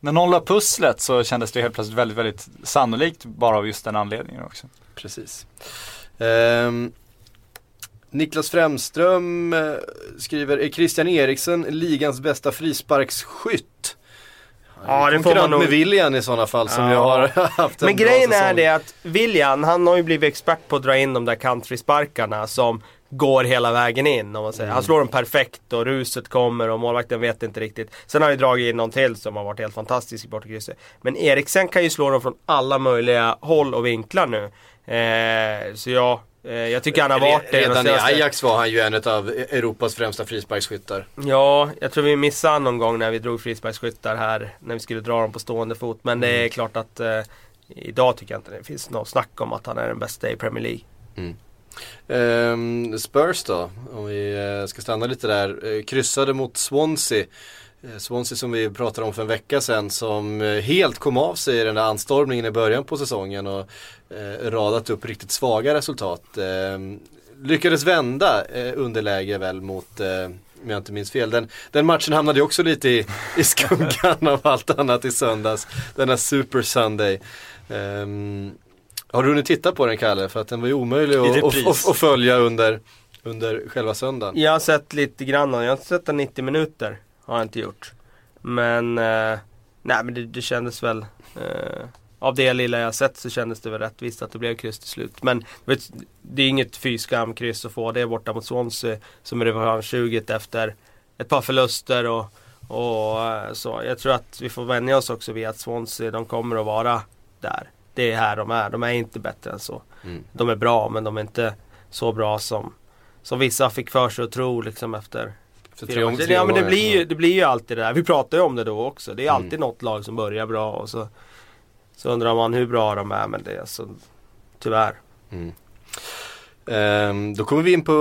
när någon la pusslet så kändes det helt plötsligt väldigt, väldigt sannolikt bara av just den anledningen också. Precis. Ehm, Niklas Främström eh, skriver, är Christian Eriksen ligans bästa frisparksskytt? Ja, det får man nog- med William i sådana fall som Ja. jag har haft en Men bra grejen är säsong. det att William, han har ju blivit expert på att dra in de där kantfrisparkarna som går hela vägen in. Om man säger. Mm. Han slår dem perfekt och ruset kommer och målvakten vet inte riktigt. Sen har han ju dragit in någon till som har varit helt fantastisk i bortakrysset. Men Eriksen kan ju slå dem från alla möjliga håll och vinklar nu. Eh, så ja, eh, jag tycker han har varit det. de Redan i Ajax var han ju en av Europas främsta frisparksskyttar. Ja, jag tror vi missade han någon gång när vi drog frisparksskyttar här. När vi skulle dra dem på stående fot. Men det är klart att eh, idag tycker jag inte det finns något snack om att han är den bästa i Premier League. Ehm, Spurs då, om vi eh, ska stanna lite där. Eh, kryssade mot Swansea. Eh, Swansea som vi pratade om för en vecka sedan som eh, helt kom av sig i den där anstormningen i början på säsongen och eh, radat upp riktigt svaga resultat. Eh, lyckades vända eh, underläge väl mot, eh, om jag inte minns fel. Den, den matchen hamnade ju också lite i, i skuggan av allt annat i söndags. Denna Super Sunday. Ehm, har du hunnit titta på den Kalle? För att den var ju omöjlig att, följa under, under själva söndagen. Jag har sett lite grann, jag har sett den 90 minuter. Har jag inte gjort. Men, eh, nej men det, det kändes väl eh, Av det lilla jag sett så kändes det väl rättvist att det blev kryss till slut. Men vet, det är inget fy skam kryss att få det borta mot Swansea. Som är revanschsuget efter ett par förluster och, och eh, så. Jag tror att vi får vänja oss också vid att Swansea, de kommer att vara där. Det är här de är. De är inte bättre än så. Mm. De är bra men de är inte så bra som, som vissa fick för sig att tro liksom efter Fyra tre tre Ja men det blir, ju, det blir ju alltid det där. Vi pratar ju om det då också. Det är alltid Mm. något lag som börjar bra och så, så undrar man hur bra de är men det är alltså tyvärr. Mm. Ehm, då kommer vi in på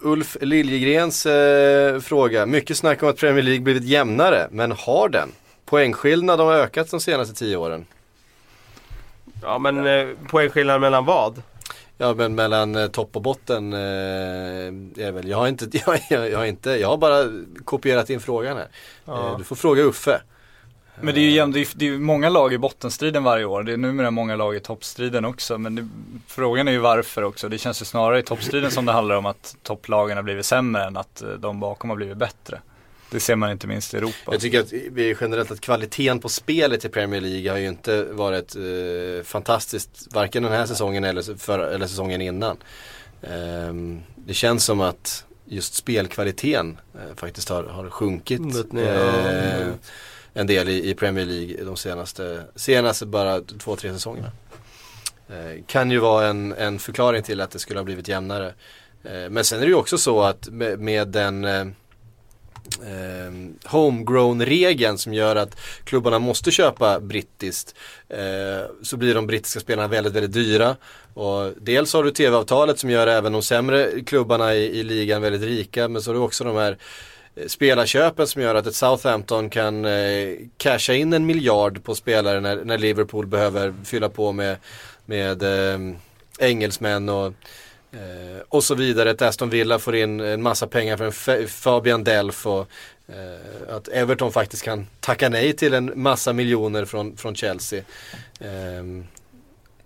Ulf Liljegrens eh, fråga. Mycket snack om att Premier League blivit jämnare, men har den? Poängskillnad har ökat de senaste tio åren. Ja men eh, poängskillnad mellan vad? Ja men mellan eh, topp och botten eh, är väl, jag har inte, jag, jag, jag har inte, jag har bara kopierat in frågan här. Eh, du får fråga Uffe. Men det är ju jämnt, det är, många lag i bottenstriden varje år. Det är numera många lag i toppstriden också. Men det, frågan är ju varför också. Det känns ju snarare i toppstriden som det handlar om att topplagen har blivit sämre än att eh, de bakom har blivit bättre. Det ser man inte minst i Europa. Jag tycker att vi generellt att kvaliteten på spelet i Premier League har ju inte varit eh, fantastiskt, varken den här säsongen eller, för, eller säsongen innan. Ehm, det känns som att just spelkvaliteten eh, faktiskt har, har sjunkit ner, eh, ja. en del i, i Premier League de senaste, senaste bara två, tre säsongerna. Eh, kan ju vara en, en förklaring till att det skulle ha blivit jämnare. Eh, men sen är det ju också så att med, med den eh, homegrown-regeln som gör att klubbarna måste köpa brittiskt eh, så blir de brittiska spelarna väldigt, väldigt dyra. Och dels har du tv-avtalet som gör även de sämre klubbarna i, i ligan väldigt rika men så har du också de här eh, spelarköpen som gör att ett Southampton kan eh, casha in en miljard på spelare när, när Liverpool behöver fylla på med, med eh, engelsmän och Eh, och så vidare. Att Aston Villa får in en massa pengar för en Fa- Fabian Delf och eh, att Everton faktiskt kan tacka nej till en massa miljoner från, från Chelsea.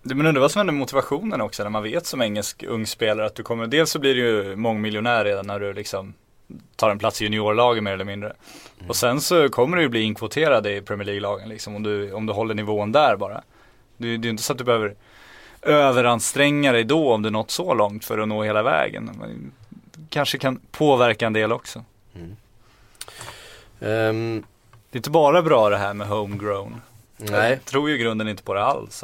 Det- Men undrar vad som händer med motivationen också när man vet som engelsk ung spelare att du kommer, dels så blir du ju mångmiljonär redan när du liksom tar en plats i juniorlaget mer eller mindre. Och sen så kommer du ju bli inkvoterad i Premier League-lagen liksom om du, om du håller nivån där bara. Det, det är ju inte så att du behöver överanstränga dig då om du nått så långt för att nå hela vägen. Kanske kan påverka en del också. ehm, Det är inte bara bra det här med homegrown. nej, Jag tror ju grunden inte på det alls.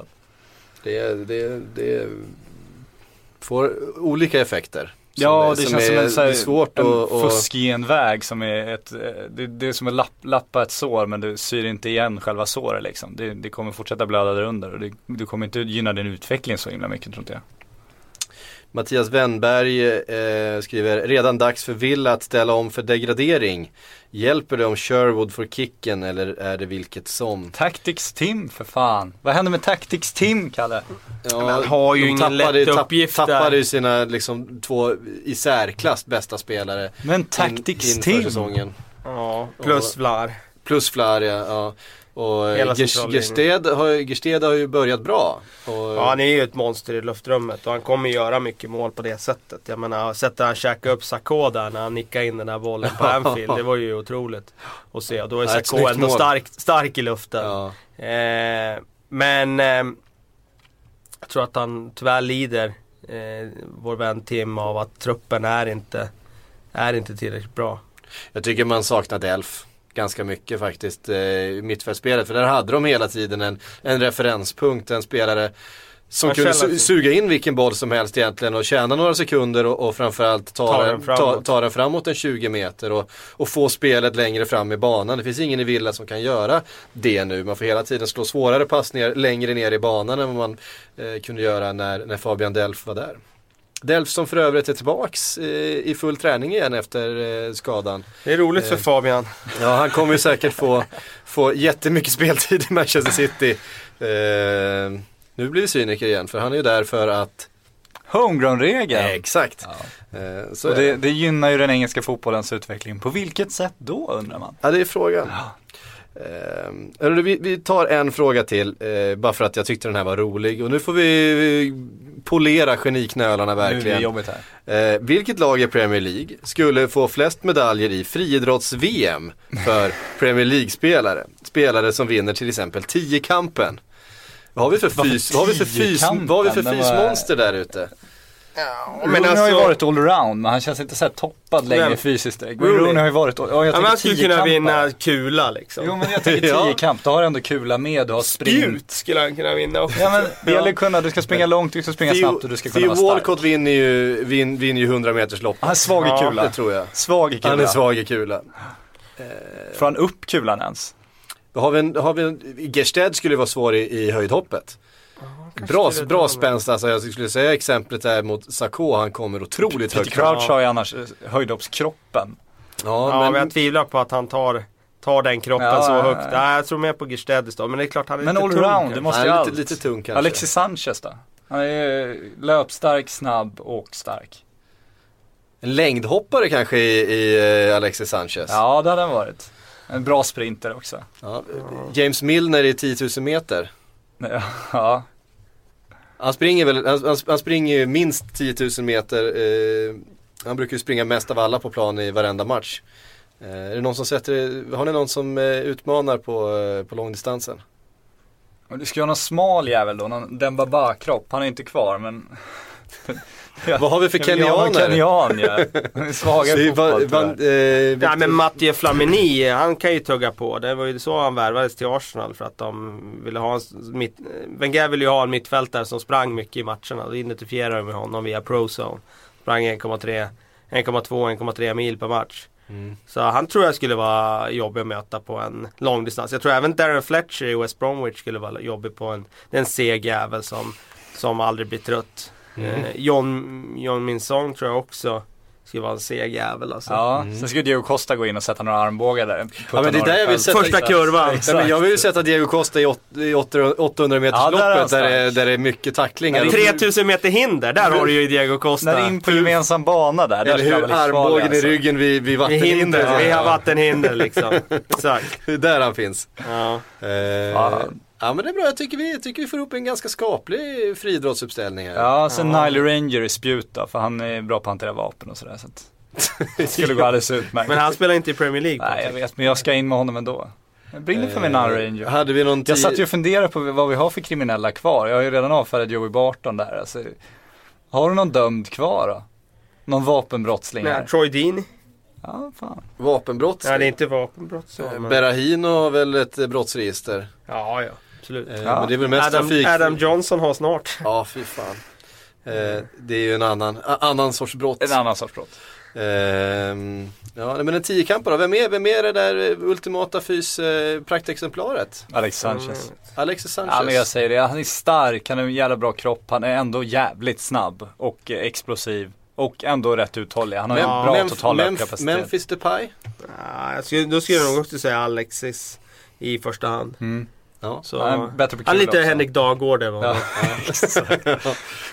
det, det, det får olika effekter. Som Ja, är- det som känns som är- en, det är svårt en att... att- fusk i en väg som är ett, eh, det, det är som att lapp, lappa ett sår men du syr inte igen själva såret liksom. Det, det kommer fortsätta blöda där under och det, du kommer inte gynna din utveckling så himla mycket tror inte jag. Mattias Wennberg eh, skriver, redan dags för Villa att ställa om för degradering. Hjälper det om Sherwood får kicken eller är det vilket som? Tactics Tim för fan. Vad händer med Tactics Tim Kalle? Ja, han har ju ingen tappade, lätt tapp- uppgift där. Tappade ju sina liksom två i särklass bästa spelare Men in, Tactics inför Tim. säsongen. Ja, plus Vlar. Plus Flaria, ja. Och centrallinjen. Gersted har, Gersted har ju börjat bra. Och, Ja han är ju ett monster i luftrummet och han kommer göra mycket mål på det sättet. Jag menar, sätter han käka upp Sakho där när han nickade in den här bollen på Anfield. Det var ju otroligt att se. Och då är Sakho ändå stark, stark i luften. ja. Eh, men eh, jag tror att han tyvärr lider, eh, vår vän Tim, av att truppen är inte, är inte tillräckligt bra. Jag tycker man saknar Delf ganska mycket faktiskt eh, i mittfältspelet. För där hade de hela tiden en, en referenspunkt, en spelare som kunde su- suga in vilken boll som helst egentligen och tjäna några sekunder och, och framförallt ta, Ta den, den ta, framåt. ta den framåt en 20 meter och, och få spelet längre fram i banan. Det finns ingen i Villa som kan göra det nu. Man får hela tiden slå svårare passningar längre ner i banan än vad man eh, kunde göra när, när Fabian Delf var där. Delf som för övrigt är tillbaks eh, i full träning igen efter eh, skadan. Det är roligt för Eh, Fabian. Ja, han kommer ju säkert få, få jättemycket speltid i Manchester City. Nu blir det cyniker igen, för han är ju där för att... Homegrown-regeln. Exakt. Ja. Så Och det, det. gynnar ju den engelska fotbollens utveckling. På vilket sätt då undrar man? Ja, det är frågan. Eh, vi, vi tar en fråga till, eh, bara för att jag tyckte den här var rolig. Och nu får vi polera geniknölarna Nu är det verkligen. jobbigt här. Eh, vilket lag i Premier League skulle få flest medaljer i friidrotts-VM för Premier League-spelare? Spelare som vinner till exempel 10-kampen. Vad har vi för, fys, vad har vi för, fys, vad har vi för fysmonster där ute? Rooney Men har ju alltså- varit allround men han känns inte så toppad längre Vem? fysiskt direkt. Men Rooney? Rooney har ju varit, ja jag Ja, men han skulle kunna tiokampare. vinna kula liksom. Jo men jag tänker Ja. tio kamp, då har du ändå kula med, har sprint. Spjut skulle han kunna vinna också. Ja men det gäller kunna, du ska springa långt, du ska springa snabbt och du ska kunna vara stark. Walcott vinner ju, vin, vinner ju 100 meters lopp. Han är svag i Ja, kula. Det tror jag. Svag i kula. Han är svag i kula. Får han upp kulan ens? Då har vi en, har vi en, Gersted skulle vara svår i, i höjdhoppet. Bra, bra spänst alltså. Jag skulle säga exemplet där mot Sarko, han kommer otroligt högt. Crouch har ju annars eh, höjdhoppskroppen. Ja, Ja, men men jag tvivlar på att han tar, tar den kroppen Ja, så ja, högt. ja. Nej, jag tror mer på Gerstedis då. Men det är klart han är Men lite tung allround, kanske. det måste ju allt. lite, lite tung kanske. Alexis Sanchez då? Han är löpstark, snabb och stark. En längdhoppare kanske i, i eh, Alexis Sanchez. Ja, det hade han varit. En bra sprinter också. Ja. James Milner i 10 000 meter. Ja, han springer väl, han, han- springer ju minst 10 000 meter. Eh, han brukar ju springa mest av alla på plan i varenda match. Eh, är det någon som sätter, har ni någon som eh, utmanar på, eh, på långdistansen? du ska ju ha någon smal jävel då, någon Dembaba-kropp. Han är inte kvar men vad har vi för Kenyan, kenyaner? Kenyan ja. Det i fotboll va- tyvärr. eh, Nej men Mathieu Flamini, han kan ju tugga på. Det var ju så han värvades till Arsenal för att de ville ha en mitt, Wenger ville ju ha en mittfältare som sprang mycket i matcherna. Då identifierade de med honom via ProZone. Sprang 1,3, 1,2, 1,3 mil per match. Mm. Så han tror jag skulle vara jobbig att möta på en långdistans. Jag tror även Darren Fletcher i West Bromwich skulle vara jobbig på en, det är en seg jävel som, som aldrig blir trött. Mm. Eh, John, John Minson tror jag också skulle vara en seg jävel alltså. Ja, sen ska Diego Costa gå in och sätta några armbågar där. Ja men det är där jag vill sätta Första kurvan. Nej, men jag vill ju sätta Diego Costa i, åt, i 800 meters Ja, där loppet där, det, är- stark. där det är mycket tacklingar. 3000 meter hinder, där har du ju Diego Costa. När in på gemensam bana där, där Eller hur, armbågen alltså. i ryggen vid, vid Vi hinder, vattenhindret. vi har vattenhinder liksom. Exakt. Det är där han finns. Ja. Eh, Ja. ja. men det är bra, jag tycker vi, jag tycker vi får upp en ganska skaplig friidrottsuppställning här. Ja, sen Nile Ranger i spjut då, för han är bra på att hantera vapen och sådär. Så att det skulle gå alldeles utmärkt. Men han spelar inte i Premier League. Nej, jag vet, men jag ska in med honom ändå. Jag brinner för min Nile Ranger. Hade vi någon Jag satt ju och funderade på vad vi har för kriminella kvar. Jag har ju redan avfärdat Joey Barton där. Alltså, har du någon dömd kvar då? Någon vapenbrottsling Nej? Troy Dean. Ja, fan. vapenbrott. Nej, det är inte vapenbrott så. Eh, Men... Berahino har väl ett eh, brottsregister. Ja, ja. Absolut. Eh, Ja. Men det är väl mest Adam, trafik. Adam Johnson har snart. Ja, fy fan. Eh, det är ju en annan, a- annan sorts brott. En annan sorts brott. Ehm, ja, men en tiokampare då, vem är, vem är det där eh, ultimata fys eh, praktexemplaret? Alex Sanchez. Alexis Sanchez? Ja men jag säger det, han är stark, han har en jävla bra kropp, han är ändå jävligt snabb och eh, explosiv. Och ändå rätt uthållig, han har Mem- en bra Memf- total Memf- löpkapacitet. Memphis Depay? Jag skulle, då skulle jag nog också säga Alexis i första hand. Mm. Ja, Så, Han är lite också. Henrik Dagård över honom.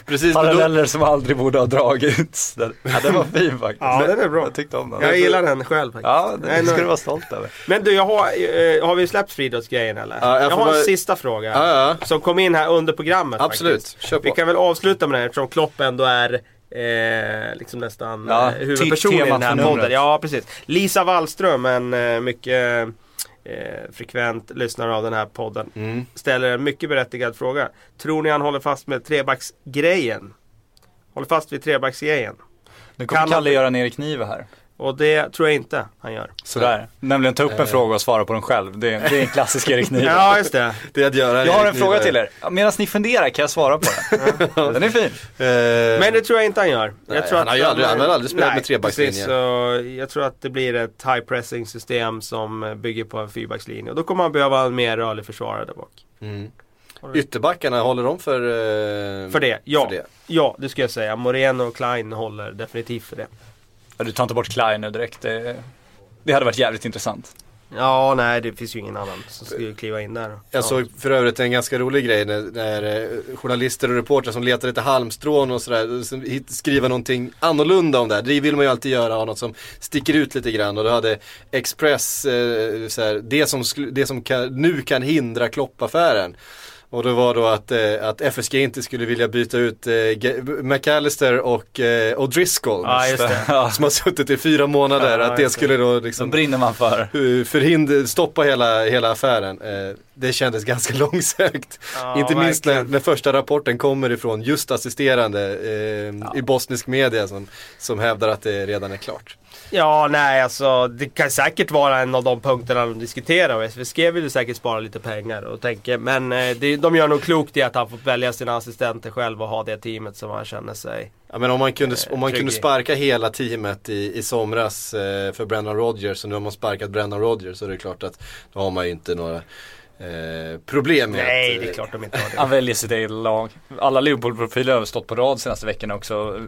precis. Men då, Paralleller som aldrig borde ha dragits. Den, ja, den var fin faktiskt. Ja, den är bra. Jag tyckte om den. Jag gillar den själv faktiskt. Ja, Nej, det ska du vara stolt över. Men du, jag har, eh, har vi släppt friidrottsgrejen eller? Ja, jag jag har en bara- sista fråga. ja, ja. Som kom in här under programmet Absolut, faktiskt. kör på. Vi kan väl avsluta med det här eftersom Klopp ändå är eh, liksom nästan Ja, eh, huvudperson i den här podden. Ja, precis. Lisa Wallström, en eh, mycket eh, frekvent lyssnare av den här podden, Mm. ställer en mycket berättigad fråga. Tror ni han håller fast med trebacksgrejen? Håller fast vid trebacksgrejen? Nu kommer Kan Kalle han- göra en Erik Nive här. Och det tror jag inte han gör. Sådär. Nämligen ta upp en Eh. fråga och svara på den själv. Det, det är en klassisk Erik Nive. Ja, just det. Det är att göra Jag har en fråga till er. Medan ni funderar kan jag svara på den. Den är fin. Eh, Men det tror jag inte han gör. Nej, jag tror han har ju aldrig- han har aldrig spelat nej, med trebackslinje. Jag tror att det blir ett high pressing system som bygger på en fyrbackslinje. Och då kommer han behöva en mer rörlig försvarare där bak. mm. Ytterbackarna, håller de för, eh, För det, ja. för det? Ja, det ska jag säga. Moreno och Klein håller definitivt för det. Ja, Du tar inte bort Klein nu direkt. Det, det hade varit jävligt intressant. Ja, nej det finns ju ingen annan som skulle kliva in där. Jag ja. såg för övrigt en ganska rolig grej när, när eh, journalister och reportrar som letar lite halmstrån och sådär skriva någonting annorlunda om det här. Det vill man ju alltid göra, ha något som sticker ut lite grann och då hade Express eh, såhär, det som, det som kan, nu kan hindra Kloppaffären. Och det var då att, eh, att FSG inte skulle vilja byta ut eh, McAllister och, eh, och Driscoll. Ja. Ja, Som har suttit i fyra månader, Ja, att det skulle då som liksom brinner man för. förhindra, stoppa hela, hela affären. Eh, det kändes ganska långsökt. Ja, Inte minst när, när första rapporten kommer ifrån just assisterande eh, i bosnisk media som, som hävdar att det redan är klart. Ja, nej alltså det kan säkert vara en av de punkterna de diskuterar. Och SVSG vill ju säkert spara lite pengar och tänker Men eh, det, de gör nog klokt i att han får välja sina assistenter själv och ha det teamet som han känner sig Ja, men om man kunde, Eh, om man trygg kunde sparka hela teamet i, i somras eh, för Brennan Rodgers och nu har man sparkat Brennan Rodgers så är det klart att då har man ju inte några eh, problem med Nej, att, det är klart de inte har det. Han väljer sitt eget lag. Alla Liverpool-profiler har stått på rad senaste veckorna också.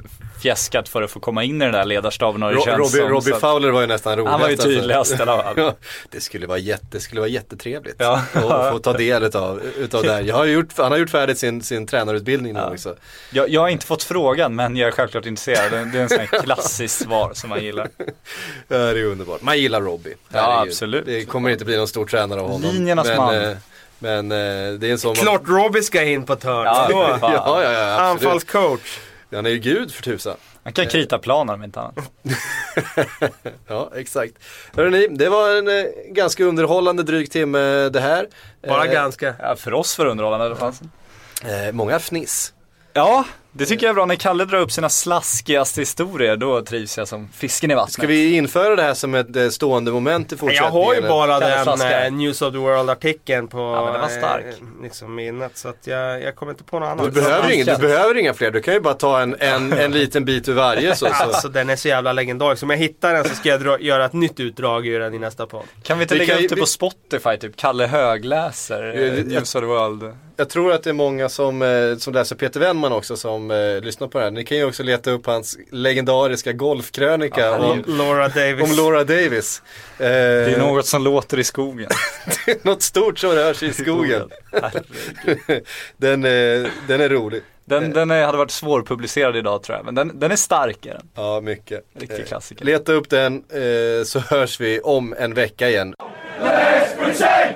Fjäskat för att få komma in i den där ledarstaben har det Ro- känts Robbie, som, Robbie Fowler var ju nästan roligast. Han var ju alltså. tydligast i alla fall. Ja, det skulle vara, jätte, det skulle vara jättetrevligt Ja. att få ta del utav, utav det här. Jag har gjort, han har gjort färdigt sin, sin tränarutbildning nu Ja. också. Jag, jag har inte fått frågan men jag är självklart intresserad. Det, är en sån här klassiskt svar som man gillar. Ja, det är underbart. Man gillar Robbie. Ja, absolut. Det kommer inte bli någon stor tränare av honom. Linjernas men, man. Eh, Men eh, det är en sån Klart Robbie ska in på ett hörn. Ja. Ja, ja, ja. Anfallscoach. Han är ju gud för tusan. Man kan krita planen om inte annat. Ja, exakt. Hörrni, det var en eh, ganska underhållande dryg timme det här. Bara Eh, ganska. Ja, för oss var det underhållande i alla fall. eh, många fniss. Ja, det tycker jag är bra. När Kalle drar upp sina slaskigaste historier, då trivs jag som fisken i vattnet. Ska vi införa det här som ett eh, stående moment i Jag fortsättningen? har ju bara den eh, News of the World-artikeln på Ja, men den var stark. eh, liksom minnet. Så att jag, jag kommer inte på något Du annat. behöver, inga, du behöver inga fler, du kan ju bara ta en, en, en liten bit ur varje så. så. Alltså den är så jävla legendarisk. Om jag hittar den så ska jag dra, göra ett nytt utdrag ur den i nästa podd. Kan vi inte Vi lägga kan ju- upp det vi- på Spotify, typ Kalle högläser, eh, News of the World. Jag tror att det är många som, eh, som läser Peter Wennman också som eh, lyssnar på det här. Ni kan ju också leta upp hans legendariska golfkrönika Ja, om, Laura Davis. om Laura Davis. Eh, Det är något som låter i skogen. något stort som rör sig i skogen. den, eh, den är rolig. Den, den är, hade varit svårpublicerad idag tror jag, men den, den är stark är den. Ja, mycket. Riktig Eh, klassiker. Leta upp den eh, så hörs vi om en vecka igen. Let's pretend